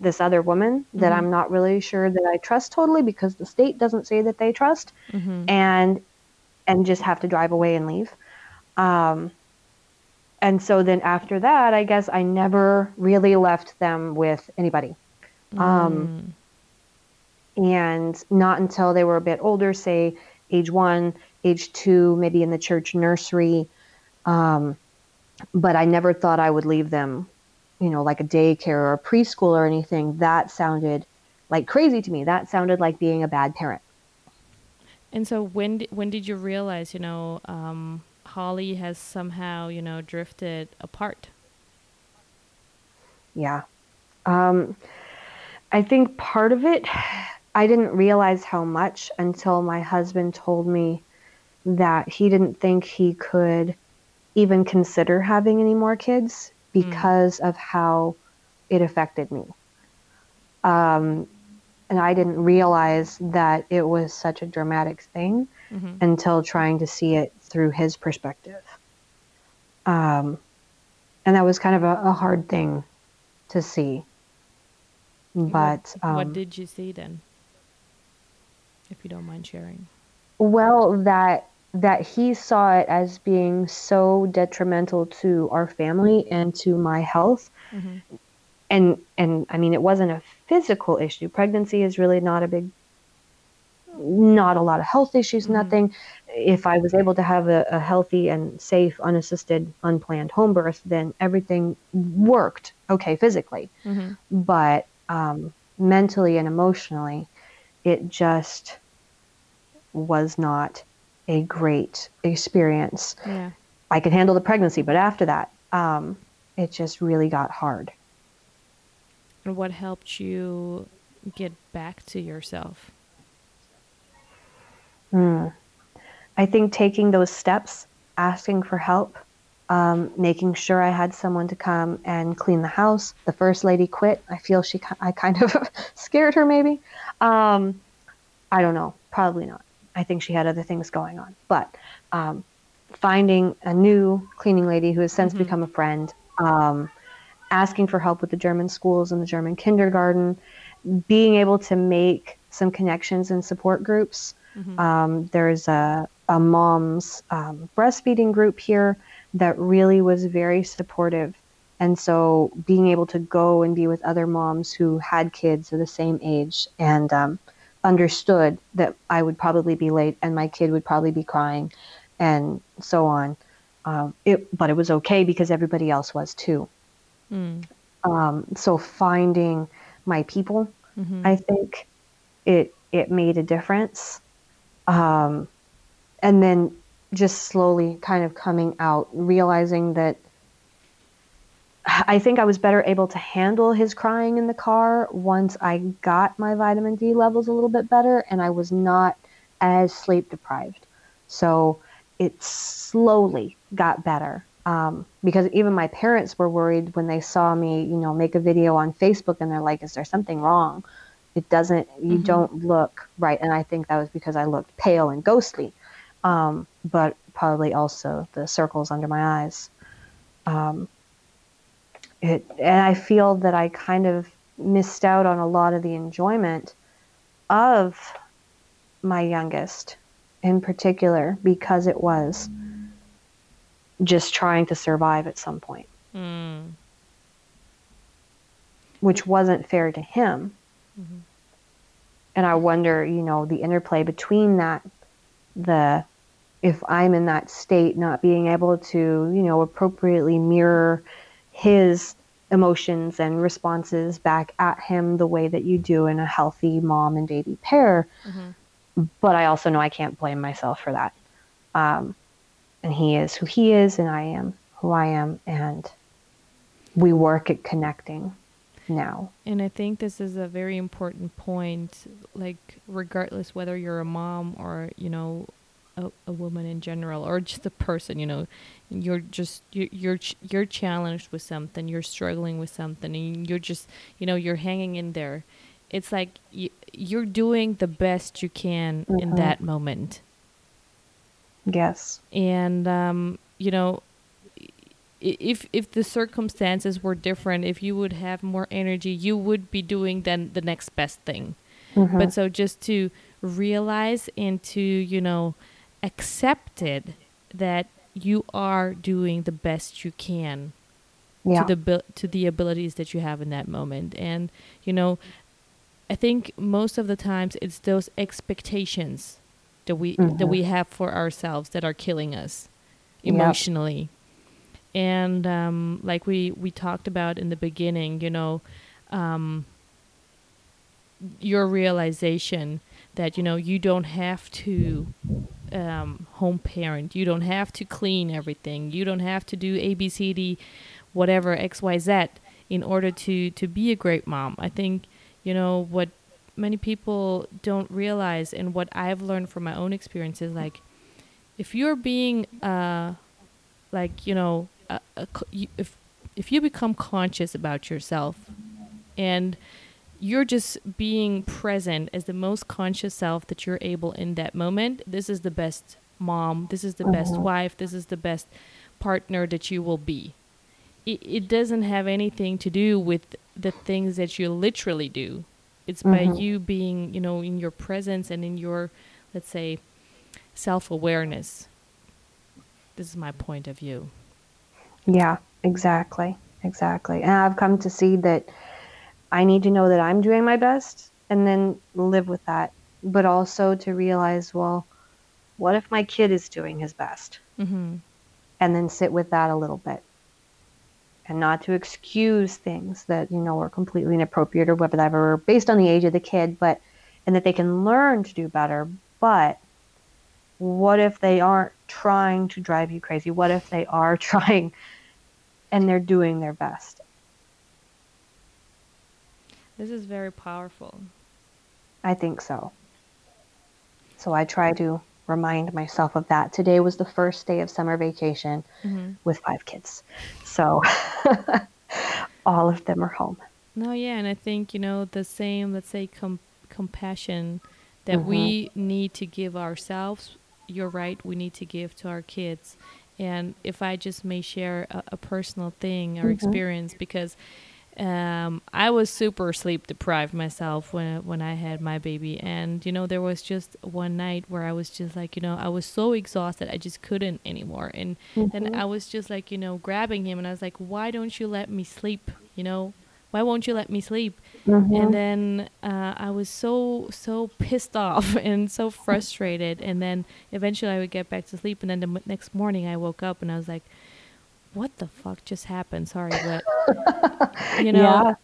[SPEAKER 2] this other woman that mm-hmm. I'm not really sure that I trust totally because the state doesn't say that they trust mm-hmm. and and just have to drive away and leave. Um, and so then after that, I guess I never really left them with anybody. Um, mm. And not until they were a bit older, say age one, age two, maybe in the church nursery. Um, but I never thought I would leave them you know, like a daycare or a preschool or anything, that sounded like crazy to me. That sounded like being a bad parent.
[SPEAKER 1] And so when when did you realize, you know, um, Holly has somehow, you know, drifted apart?
[SPEAKER 2] Yeah. Um, I think part of it, I didn't realize how much until my husband told me that he didn't think he could even consider having any more kids. Because mm. of how it affected me. Um, and I didn't realize that it was such a dramatic thing mm-hmm. until trying to see it through his perspective. Um, and that was kind of a, a hard thing to see. But
[SPEAKER 1] um, what did you see then, if you don't mind sharing?
[SPEAKER 2] Well, that that he saw it as being so detrimental to our family and to my health. Mm-hmm. And and I mean it wasn't a physical issue. Pregnancy is really not a big not a lot of health issues, mm-hmm. nothing. If I was able to have a, a, healthy and safe, unassisted, unplanned home birth, then everything worked okay physically. Mm-hmm. But um, mentally and emotionally, it just was not a great experience. Yeah. I could handle the pregnancy, but after that, um, it just really got hard.
[SPEAKER 1] And what helped you get back to yourself?
[SPEAKER 2] Mm. I think taking those steps, asking for help, um, making sure I had someone to come and clean the house. The first lady quit. I feel she, I kind of scared her maybe. Um, I don't know. Probably not. I think she had other things going on. But um, finding a new cleaning lady who has since mm-hmm. become a friend, um, asking for help with the German schools and the German kindergarten, being able to make some connections and support groups. Mm-hmm. Um, there's a, a mom's um, breastfeeding group here that really was very supportive. And so being able to go and be with other moms who had kids of the same age and um, understood that I would probably be late and my kid would probably be crying and so on. Um, it, but it was okay because everybody else was too. Mm. Um, so finding my people, mm-hmm. I think it it made a difference. Um, and then just slowly kind of coming out, realizing that I think I was better able to handle his crying in the car once I got my vitamin D levels a little bit better and I was not as sleep deprived. So it slowly got better. Um, because even my parents were worried when they saw me, you know, make a video on Facebook and they're like, is there something wrong? It doesn't, you mm-hmm. don't look right. And I think that was because I looked pale and ghostly, um, but probably also the circles under my eyes. Um, it, and I feel that I kind of missed out on a lot of the enjoyment of my youngest in particular because it was just trying to survive at some point. Mm. Which wasn't fair to him. Mm-hmm. And I wonder, you know, the interplay between that, the if I'm in that state, not being able to, you know, appropriately mirror his emotions and responses back at him the way that you do in a healthy mom and baby pair. Mm-hmm. But I also know I can't blame myself for that. Um, and he is who he is, and I am who I am, and we work at connecting now.
[SPEAKER 1] And I think this is a very important point. Like, regardless whether you're a mom or you know a, a woman in general or just a person you know you're just you're, you're you're challenged with something you're struggling with something and you're just you know you're hanging in there it's like you, you're doing the best you can mm-hmm. in that moment
[SPEAKER 2] yes
[SPEAKER 1] and um you know if if the circumstances were different if you would have more energy you would be doing then the next best thing mm-hmm. but so just to realize and to you know accepted that you are doing the best you can yeah. to the to the abilities that you have in that moment and you know i think most of the times it's those expectations that we mm-hmm. that we have for ourselves that are killing us emotionally and um, like we we talked about in the beginning you know um, your realization that you know you don't have to um, home parent. You don't have to clean everything. You don't have to do A, B, C, D, whatever X, Y, Z in order to to be a great mom. I think you know what many people don't realize, and what I've learned from my own experiences, like if you're being uh, like you know a, a, if if you become conscious about yourself and you're just being present as the most conscious self that you're able in that moment. This is the best mom. This is the best uh-huh. wife. This is the best partner that you will be. It, it doesn't have anything to do with the things that you literally do. It's uh-huh. by mm-hmm. you being, you know, in your presence and in your, let's say, self awareness. This is my point of view.
[SPEAKER 2] Yeah, exactly. Exactly. And I've come to see that I need to know that I'm doing my best and then live with that. But also to realize, well, what if my kid is doing his best? Mm-hmm. And then sit with that a little bit. And not to excuse things that, you know, are completely inappropriate or whatever based on the age of the kid, but, and that they can learn to do better. But what if they aren't trying to drive you crazy? What if they are trying and they're doing their best?
[SPEAKER 1] This is very powerful.
[SPEAKER 2] I think so. So I try to remind myself of that. Today was the first day of summer vacation mm-hmm. with five kids. So all of them are home.
[SPEAKER 1] No, yeah, and I think, you know, the same, let's say, com- compassion that mm-hmm. we need to give ourselves, you're right, we need to give to our kids. And if I just may share a, a personal thing or mm-hmm. experience, because um, I was super sleep deprived myself when when I had my baby, and you know there was just one night where I was just like you know I was so exhausted I just couldn't anymore, and mm-hmm. then I was just like you know grabbing him. And I was like why don't you let me sleep you know? Why won't you let me sleep? Mm-hmm. and then uh, I was so so pissed off and so frustrated, and then eventually I would get back to sleep, and then the m- next morning I woke up and I was like what the fuck just happened? Sorry, but you know, yeah.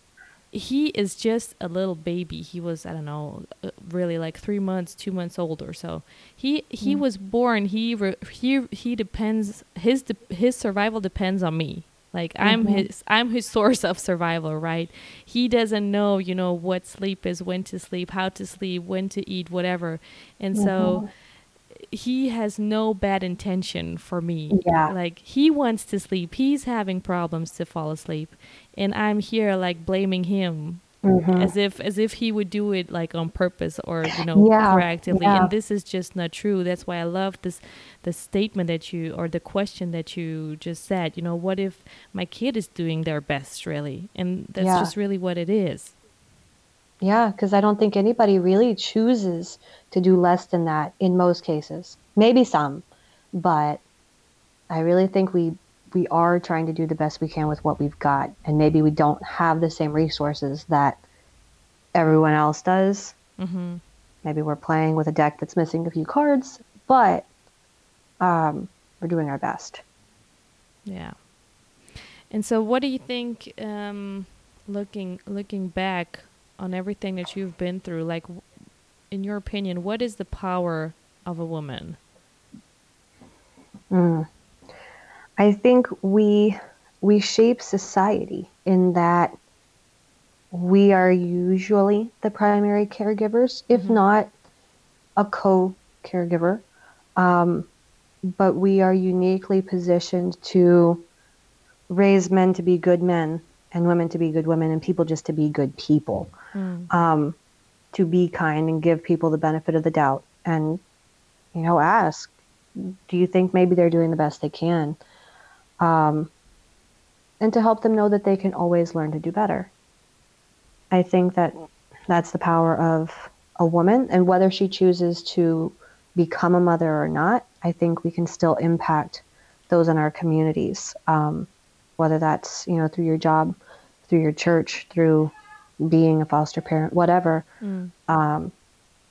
[SPEAKER 1] he is just a little baby. He was, I don't know, uh, really like three months, two months old or so. He he mm. was born. He re, he he depends. His de- his survival depends on me. Like mm-hmm. I'm his I'm his source of survival, right? He doesn't know, you know, what sleep is, when to sleep, how to sleep, when to eat, whatever. And mm-hmm. so he has no bad intention for me.
[SPEAKER 2] Yeah.
[SPEAKER 1] Like he wants to sleep. He's having problems to fall asleep. And I'm here like blaming him mm-hmm. as if as if he would do it like on purpose or you know yeah, proactively yeah. and this is just not true that's why i love this the statement that you or the question that you just said you know what if my kid is doing their best really and that's yeah. just really what it is
[SPEAKER 2] yeah because i don't think anybody really chooses to do less than that in most cases. Maybe some but i really think we we are trying to do the best we can with what we've got and maybe we don't have the same resources that everyone else does. Mm-hmm. maybe we're playing with a deck that's missing a few cards but um, we're doing our best.
[SPEAKER 1] Yeah. And so what do you think um, looking looking back on everything that you've been through like in your opinion what is the power of a woman
[SPEAKER 2] mm. I think we we shape society in that we are usually the primary caregivers, if mm-hmm. not a co caregiver. Um, but we are uniquely positioned to raise men to be good men and women to be good women and people just to be good people. Mm. Um, to be kind and give people the benefit of the doubt and, you know, ask, do you think maybe they're doing the best they can? um, and to help them know that they can always learn to do better. I think that that's the power of a woman, and whether she chooses to become a mother or not, I think we can still impact those in our communities. Um, whether that's you know through your job, through your church, through being a foster parent, whatever. Mm. Um,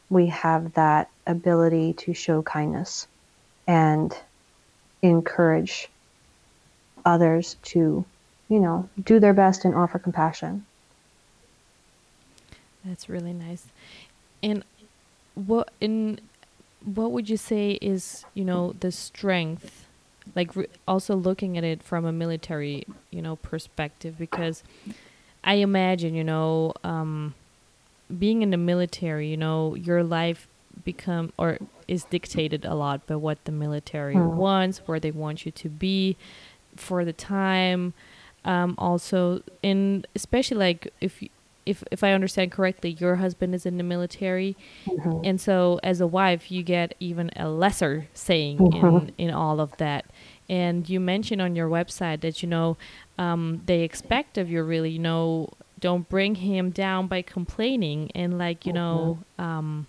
[SPEAKER 2] we have that ability to show kindness and encourage others to, you know, do their best and offer compassion.
[SPEAKER 1] That's really nice. And what in what would you say is, you know, the strength like re- also looking at it from a military, you know, perspective because I imagine, you know, um, being in the military, you know, your life become or is dictated a lot by what the military mm. wants, where they want you to be for the time um, also in especially like if if if I understand correctly, your husband is in the military, mm-hmm. and so as a wife, you get even a lesser saying mm-hmm. in in all of that. And you mentioned on your website that you know um, they expect of you really, you know, don't bring him down by complaining and like you mm-hmm. know. Um,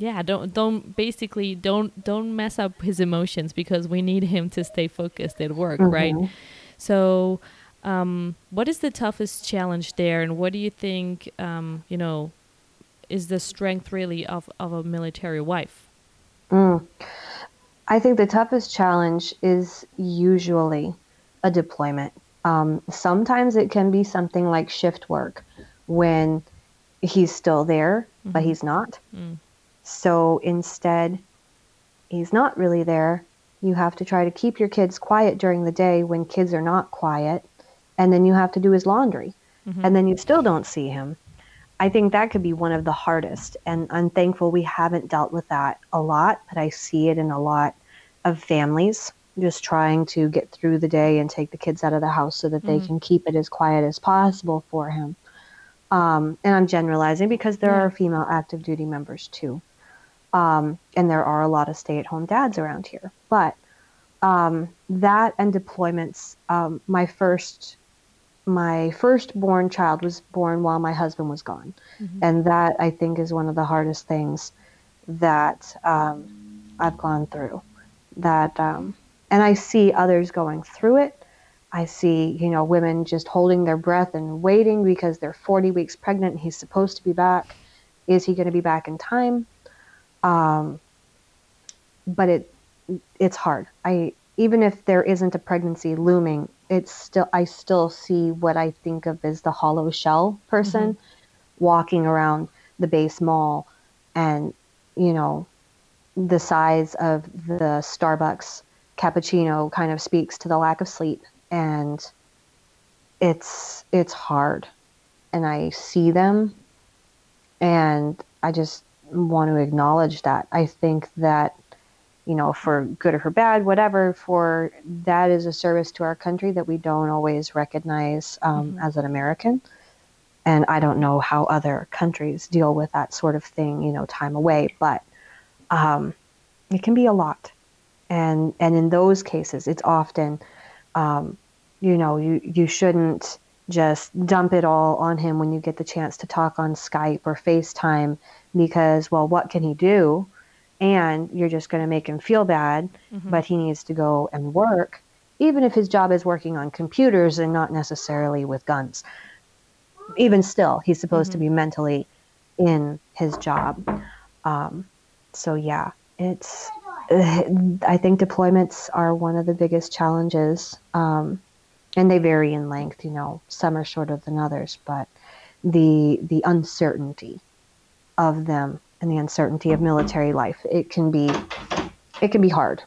[SPEAKER 1] yeah don't don't basically don't don't mess up his emotions because we need him to stay focused at work mm-hmm. right so um, what is the toughest challenge there and what do you think um, you know is the strength really of, of a military wife
[SPEAKER 2] mm. I think the toughest challenge is usually a deployment um, sometimes it can be something like shift work when he's still there mm-hmm. but he's not mm so instead, he's not really there. You have to try to keep your kids quiet during the day when kids are not quiet, and then you have to do his laundry, mm-hmm. and then you still don't see him. I think that could be one of the hardest, and I'm thankful we haven't dealt with that a lot, but I see it in a lot of families just trying to get through the day and take the kids out of the house so that they mm-hmm. can keep it as quiet as possible for him. Um, and I'm generalizing because there yeah. are female active duty members too. Um, and there are a lot of stay at home dads around here. But um, that and deployments, um, my first my firstborn child was born while my husband was gone. Mm-hmm. And that I think is one of the hardest things that um, I've gone through. That um, and I see others going through it. I see, you know, women just holding their breath and waiting because they're 40 weeks pregnant and he's supposed to be back. Is he going to be back in time? Um, but it it's hard. I even if there isn't a pregnancy looming, it's still I still see what I think of as the hollow shell person mm-hmm. walking around the base mall and you know the size of the Starbucks cappuccino kind of speaks to the lack of sleep and it's it's hard and I see them and I just want to acknowledge that. I think that, you know, for good or for bad, whatever, for that is a service to our country that we don't always recognize um, mm-hmm. as an American. and I don't know how other countries deal with that sort of thing, you know, time away, but um, it can be a lot. And, and in those cases, it's often, um, you know, you, you shouldn't just dump it all on him when you get the chance to talk on Skype or FaceTime because, well, what can he do? And you're just going to make him feel bad, mm-hmm. but he needs to go and work, even if his job is working on computers and not necessarily with guns. Even still, he's supposed mm-hmm. to be mentally in his job. Um, so, yeah, it's, I think deployments are one of the biggest challenges. Um, and they vary in length. You know, some are shorter than others, but the the uncertainty of them and the uncertainty of military life it can be it can be hard.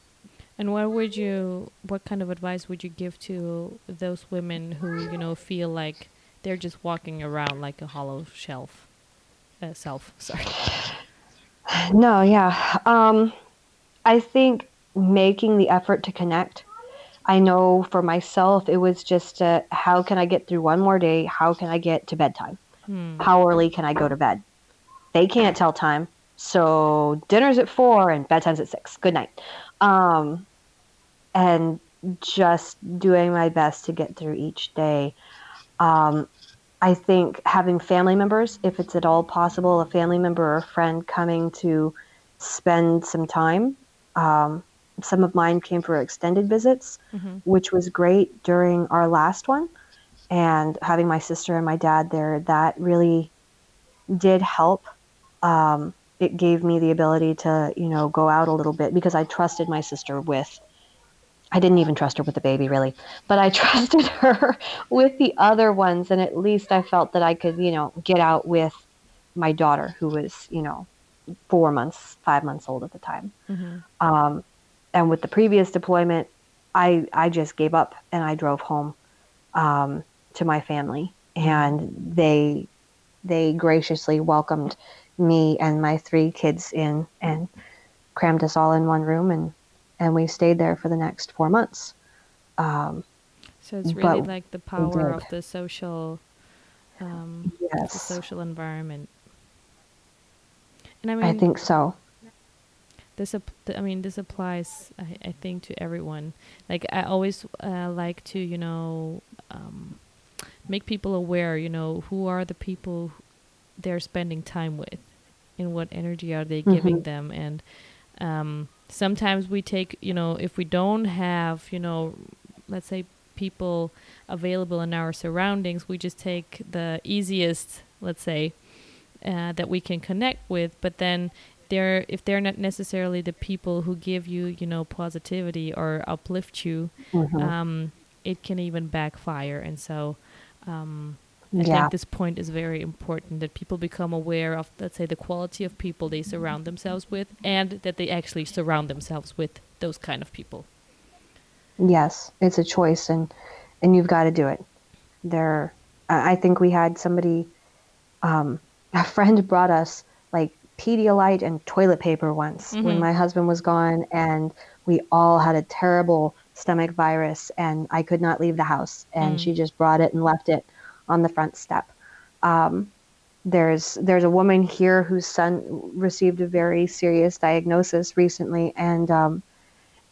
[SPEAKER 1] And what would you what kind of advice would you give to those women who you know feel like they're just walking around like a hollow shelf uh, self? Sorry.
[SPEAKER 2] No, yeah. Um, I think making the effort to connect I know for myself, it was just uh, how can I get through one more day? How can I get to bedtime? Hmm. How early can I go to bed? They can't tell time. So dinner's at four and bedtime's at six. Good night. Um, and just doing my best to get through each day. Um, I think having family members, if it's at all possible, a family member or a friend coming to spend some time. Um, some of mine came for extended visits, mm-hmm. which was great during our last one. And having my sister and my dad there, that really did help. Um, it gave me the ability to, you know, go out a little bit because I trusted my sister with. I didn't even trust her with the baby, really, but I trusted her with the other ones, and at least I felt that I could, you know, get out with my daughter, who was, you know, four months, five months old at the time. Mm-hmm. Um, and with the previous deployment, I I just gave up and I drove home um, to my family, and they they graciously welcomed me and my three kids in and crammed us all in one room and and we stayed there for the next four months. Um,
[SPEAKER 1] so it's really like the power of the social, um, yes. the social environment.
[SPEAKER 2] And I mean, I think so
[SPEAKER 1] this i mean this applies I, I, think to everyone like i always uh, like to you know um, make people aware you know who are the people they're spending time with and what energy are they mm-hmm. giving them and um, sometimes we take you know if we don't have you know let's say people available in our surroundings we just take the easiest let's say uh, that we can connect with but then they're if they're not necessarily the people who give you you know positivity or uplift you mm-hmm. um, it can even backfire and so um, I yeah. think this point is very important that people become aware of, let's say, the quality of people they surround themselves with, and that they actually surround themselves with those kind of people.
[SPEAKER 2] Yes, it's a choice, and and you've got to do it. There, I think we had somebody, um, a friend brought us like Pedialyte and toilet paper once mm-hmm. when my husband was gone, and we all had a terrible stomach virus, and I could not leave the house. And mm. she just brought it and left it on the front step. Um, there's there's a woman here whose son received a very serious diagnosis recently, and um,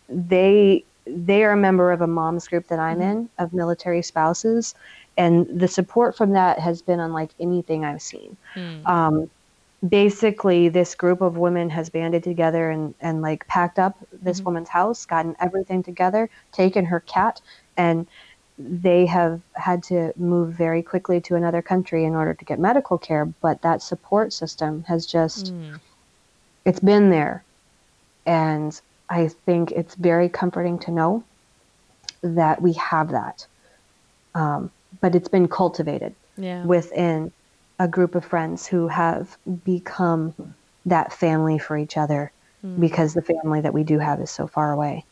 [SPEAKER 2] they they are a member of a moms group that I'm in of military spouses, and the support from that has been unlike anything I've seen. Mm. Um, basically this group of women has banded together and, and like packed up this mm-hmm. woman's house, gotten everything together, taken her cat, and they have had to move very quickly to another country in order to get medical care. But that support system has just, mm. it's been there. And I think it's very comforting to know that we have that. Um, but it's been cultivated yeah. within a group of friends who have become that family for each other mm. because the family that we do have is so far away.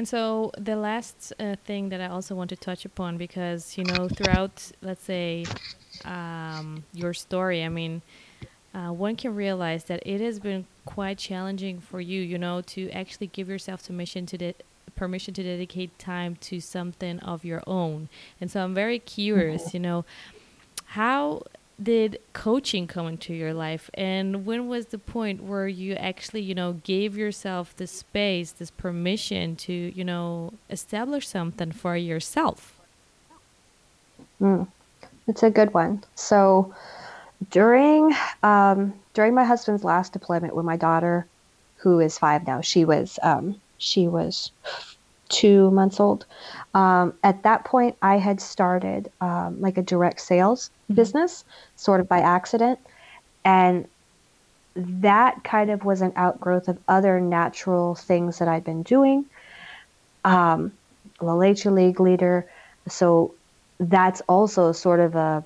[SPEAKER 1] And so the last uh, thing that I also want to touch upon, because you know, throughout, let's say, um, your story, I mean, uh, one can realize that it has been quite challenging for you, you know, to actually give yourself permission to de- permission to dedicate time to something of your own. And so I'm very curious, mm-hmm. you know, how did coaching come into your life? And when was the point where you actually you know gave yourself the space this permission to you know establish something for yourself?
[SPEAKER 2] Mm, it's a good one. So during um, during my husband's last deployment with my daughter who is five now she was um, she was two months old um, at that point i had started um, like a direct sales mm-hmm. business sort of by accident. And that kind of was an outgrowth of other natural things that I'd been doing. Um, La Leche League leader. So that's also sort of a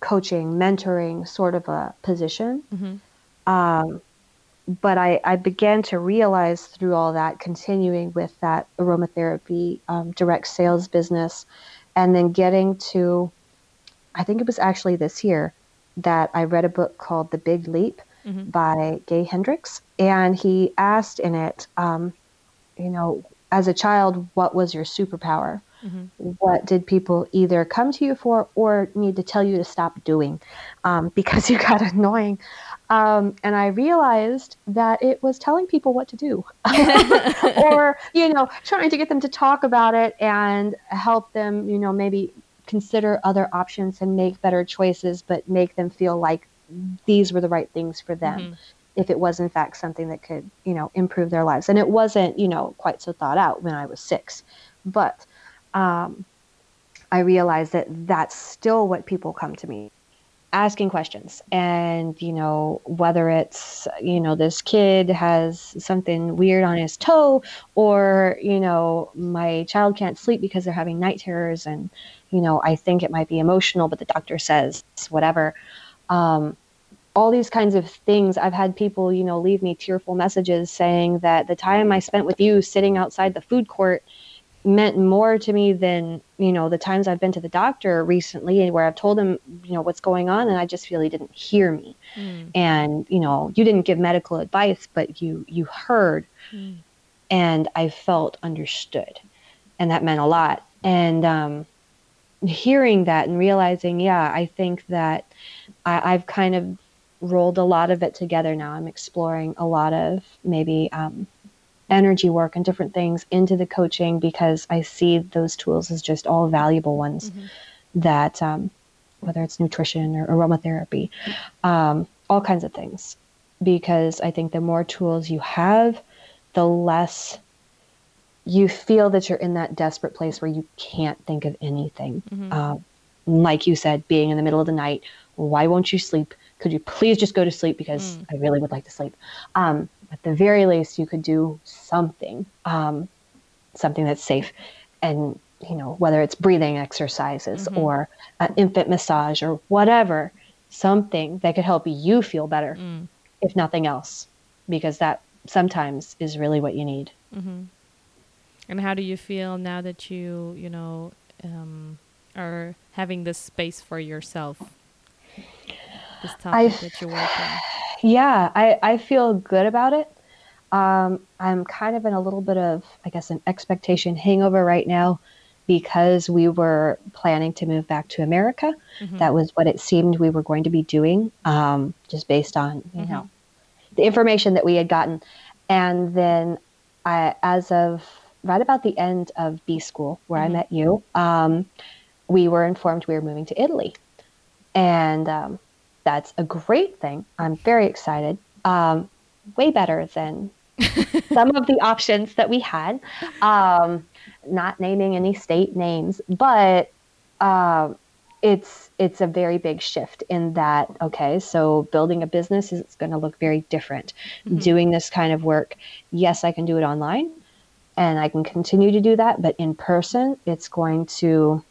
[SPEAKER 2] coaching, mentoring sort of a position. Mm-hmm. Um, but I, I, began to realize through all that, continuing with that aromatherapy um, direct sales business, and then getting to I think it was actually this year that I read a book called The Big Leap mm-hmm. by Gay Hendricks. And he asked in it, um, you know, as a child, what was your superpower? Mm-hmm. What did people either come to you for or need to tell you to stop doing um, because you got annoying? Um, and I realized that it was telling people what to do, or you know, trying to get them to talk about it and help them, you know, maybe consider other options and make better choices, but make them feel like these were the right things for them. Mm-hmm. If it was in fact something that could, you know, improve their lives, and it wasn't, you know, quite so thought out when I was six, but um, I realized that that's still what people come to me asking questions and you know whether it's you know this kid has something weird on his toe or you know my child can't sleep because they're having night terrors and you know, I think it might be emotional, but the doctor says whatever. Um, all these kinds of things. I've had people, you know, leave me tearful messages saying that the time I spent with you sitting outside the food court meant more to me than, you know, the times I've been to the doctor recently where I've told him, you know, what's going on and I just feel he didn't hear me. Mm. And, you know, you didn't give medical advice, but you you heard mm. and I felt understood. And that meant a lot. And um hearing that and realizing, yeah, I think that I, have kind of rolled a lot of it together now. I'm exploring a lot of maybe um, energy work and different things into the coaching because I see those tools as just all valuable ones mm-hmm. that, um, whether it's nutrition or aromatherapy, um, all kinds of things. Because I think the more tools you have, the less you feel that you're in that desperate place where you can't think of anything. Mm-hmm. Uh, like you said, being in the middle of the night, why won't you sleep? Could you please just go to sleep because mm. I really would like to sleep? Um, at the very least, you could do something, um, something that's safe, and you know whether it's breathing exercises mm-hmm. or an infant massage or whatever, something that could help you feel better, mm. if nothing else, because that sometimes is really what you need. Mm-hmm.
[SPEAKER 1] And how do you feel now that you, you know, um, are having this space for yourself? This topic that you work on.
[SPEAKER 2] Yeah, I, I feel good about it. Um, I'm kind of in a little bit of, I guess, an expectation hangover right now because we were planning to move back to America. Mm-hmm. That was what it seemed we were going to be doing, um, just based on, you mm-hmm. know, the information that we had gotten. And then I, as of right about the end of B school, where mm-hmm. I met you, um, we were informed we were moving to Italy. And um, that's a great thing. I'm very excited. Um, way better than some of the options that we had. Um, not naming any state names, but uh, it's it's a very big shift in that. Okay, so building a business is going to look very different. Mm-hmm. Doing this kind of work, yes, I can do it online and I can continue to do that. But in person, it's going to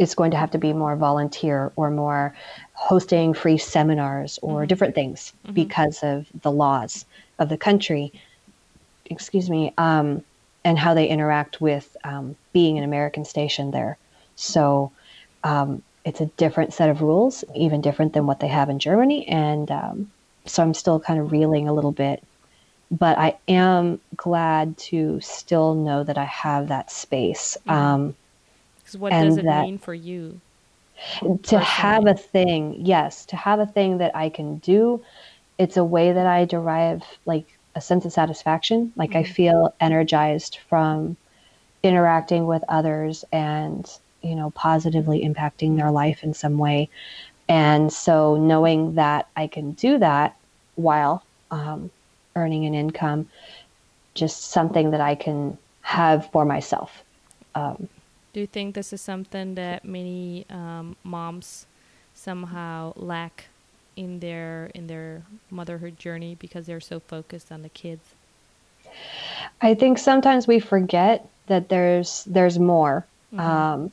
[SPEAKER 2] it's going to have to be more volunteer or more hosting free seminars or mm-hmm. different things mm-hmm. because of the laws of the country. Excuse me, um, and how they interact with um, being an American station there. So um, it's a different set of rules, even different than what they have in Germany. And um, so I'm still kind of reeling a little bit but I am glad to still know that I have that space.
[SPEAKER 1] Mm-hmm. Um, what does it that, mean for you?
[SPEAKER 2] to have a thing yes to have a thing that i can do it's a way that i derive like a sense of satisfaction like mm-hmm. i feel energized from interacting with others and you know positively impacting their life in some way and so knowing that i can do that while um, earning an income just something that i can have for myself um,
[SPEAKER 1] do you think this is something that many um, moms somehow lack in their in their motherhood journey because they're so focused on the kids?
[SPEAKER 2] I think sometimes we forget that there's there's more. Mm-hmm. Um,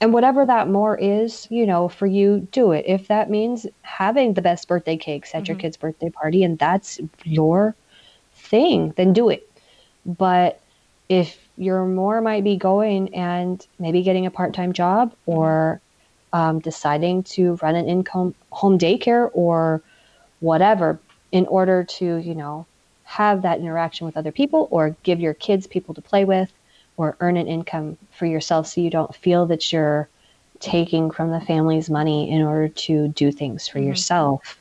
[SPEAKER 2] and whatever that more is, you know, for you, do it. If that means having the best birthday cakes at mm-hmm. your kid's birthday party and that's your thing, then do it. But if you're more might be going and maybe getting a part time job or um, deciding to run an income home daycare or whatever in order to, you know, have that interaction with other people or give your kids people to play with or earn an income for yourself so you don't feel that you're taking from the family's money in order to do things for mm-hmm. yourself.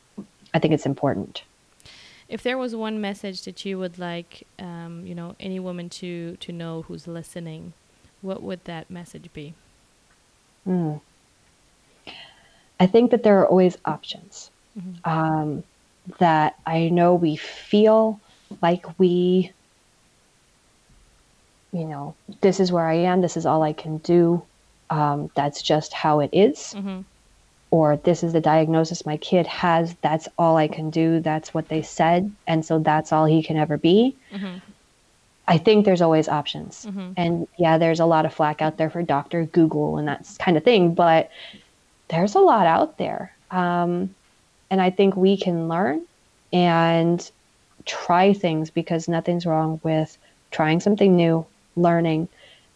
[SPEAKER 2] I think it's important
[SPEAKER 1] if there was one message that you would like, um, you know, any woman to to know who's listening, what would that message be?
[SPEAKER 2] Mm. I think that there are always options. Mm-hmm. Um, that I know we feel like we, you know, this is where I am. This is all I can do. Um, that's just how it is. Mm-hmm or this is the diagnosis my kid has that's all i can do that's what they said and so that's all he can ever be mm-hmm. i think there's always options mm-hmm. and yeah there's a lot of flack out there for dr google and that kind of thing but there's a lot out there um, and i think we can learn and try things because nothing's wrong with trying something new learning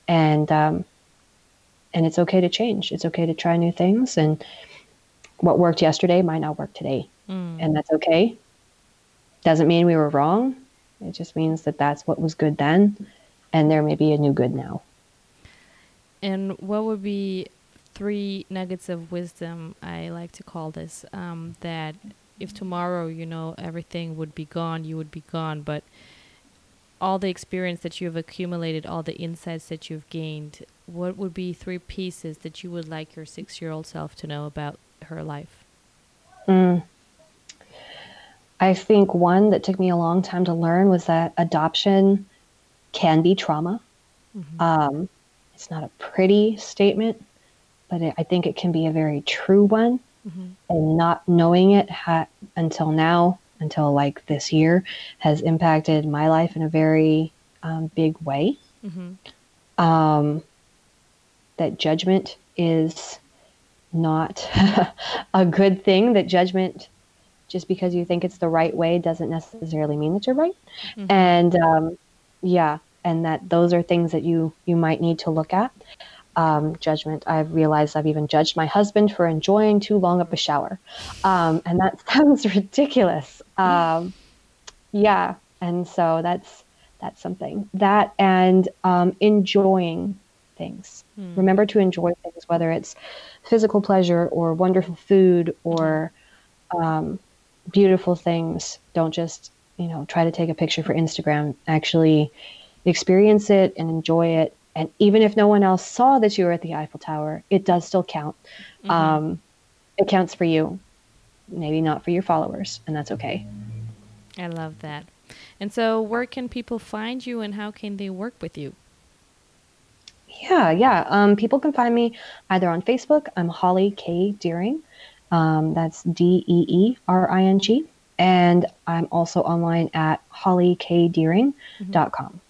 [SPEAKER 2] and um, and it's okay to change it's okay to try new things and what worked yesterday might not work today. Mm. And that's okay. Doesn't mean we were wrong. It just means that that's what was good then, and there may be a new good now.
[SPEAKER 1] And what would be three nuggets of wisdom, I like to call this, um, that if tomorrow, you know, everything would be gone, you would be gone, but all the experience that you have accumulated, all the insights that you've gained, what would be three pieces that you would like your six year old self to know about her life?
[SPEAKER 2] Mm. I think one that took me a long time to learn was that adoption can be trauma. Mm-hmm. Um, it's not a pretty statement, but it, I think it can be a very true one. Mm-hmm. And not knowing it ha- until now, until like this year, has impacted my life in a very um, big way. Mm-hmm. Um, that judgment is not a good thing that judgment just because you think it's the right way doesn't necessarily mean that you're right. Mm-hmm. and um, yeah and that those are things that you you might need to look at. Um, judgment. I've realized i've even judged my husband for enjoying too long of a shower. Um, and that sounds ridiculous. Um, yeah and so that's that's something. That and um, enjoying things. Mm. remember to enjoy things whether it's physical pleasure or wonderful food or um, beautiful things. Don't just, you know, try to take a picture for Instagram. Actually experience it and enjoy it. And even if no one else saw that you were at the Eiffel Tower, it does still count. Mm-hmm. Um, it counts for you, maybe not for your followers, and that's okay.
[SPEAKER 1] I love that. And so, where can people find you and how can they work with you?
[SPEAKER 2] Yeah, yeah. Um, people can find me either on Facebook. I'm Holly K. Deering. Um, that's D E E R I N G. And I'm also online at hollykdeering.com.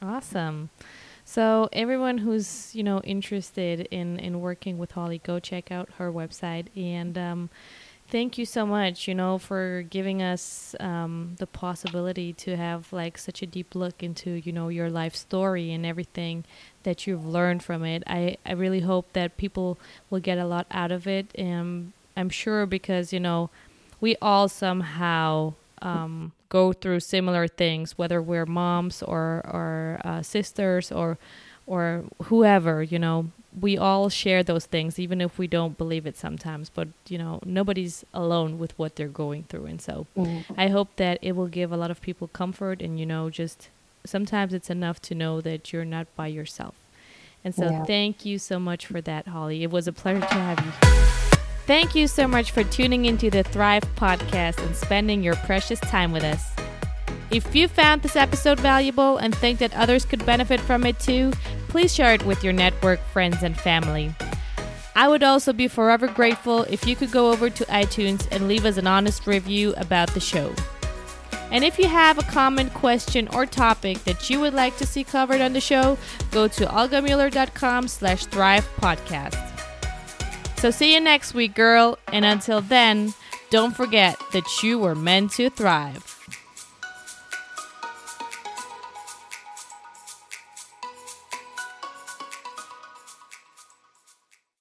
[SPEAKER 1] Awesome. So everyone who's you know interested in in working with Holly, go check out her website and um, thank you so much you know for giving us um, the possibility to have like such a deep look into you know your life story and everything that you've learned from it. I, I really hope that people will get a lot out of it. And i'm sure because you know we all somehow um, go through similar things whether we're moms or or uh, sisters or or whoever, you know, we all share those things, even if we don't believe it sometimes. But, you know, nobody's alone with what they're going through. And so
[SPEAKER 2] Mm-hmm.
[SPEAKER 1] I hope that it will give a lot of people comfort and, you know, just sometimes it's enough to know that you're not by yourself. And so
[SPEAKER 2] Yeah.
[SPEAKER 1] thank you so much for that, Holly. It was a pleasure to have you. Thank you so much for tuning into the Thrive podcast and spending your precious time with us. If you found this episode valuable and think that others could benefit from it too, please share it with your network, friends, and family. I would also be forever grateful if you could go over to iTunes and leave us an honest review about the show. And if you have a comment, question, or topic that you would like to see covered on the show, go to olgamuller.com slash thrive podcast. So see you next week, girl. And until then, don't forget that you were meant to thrive.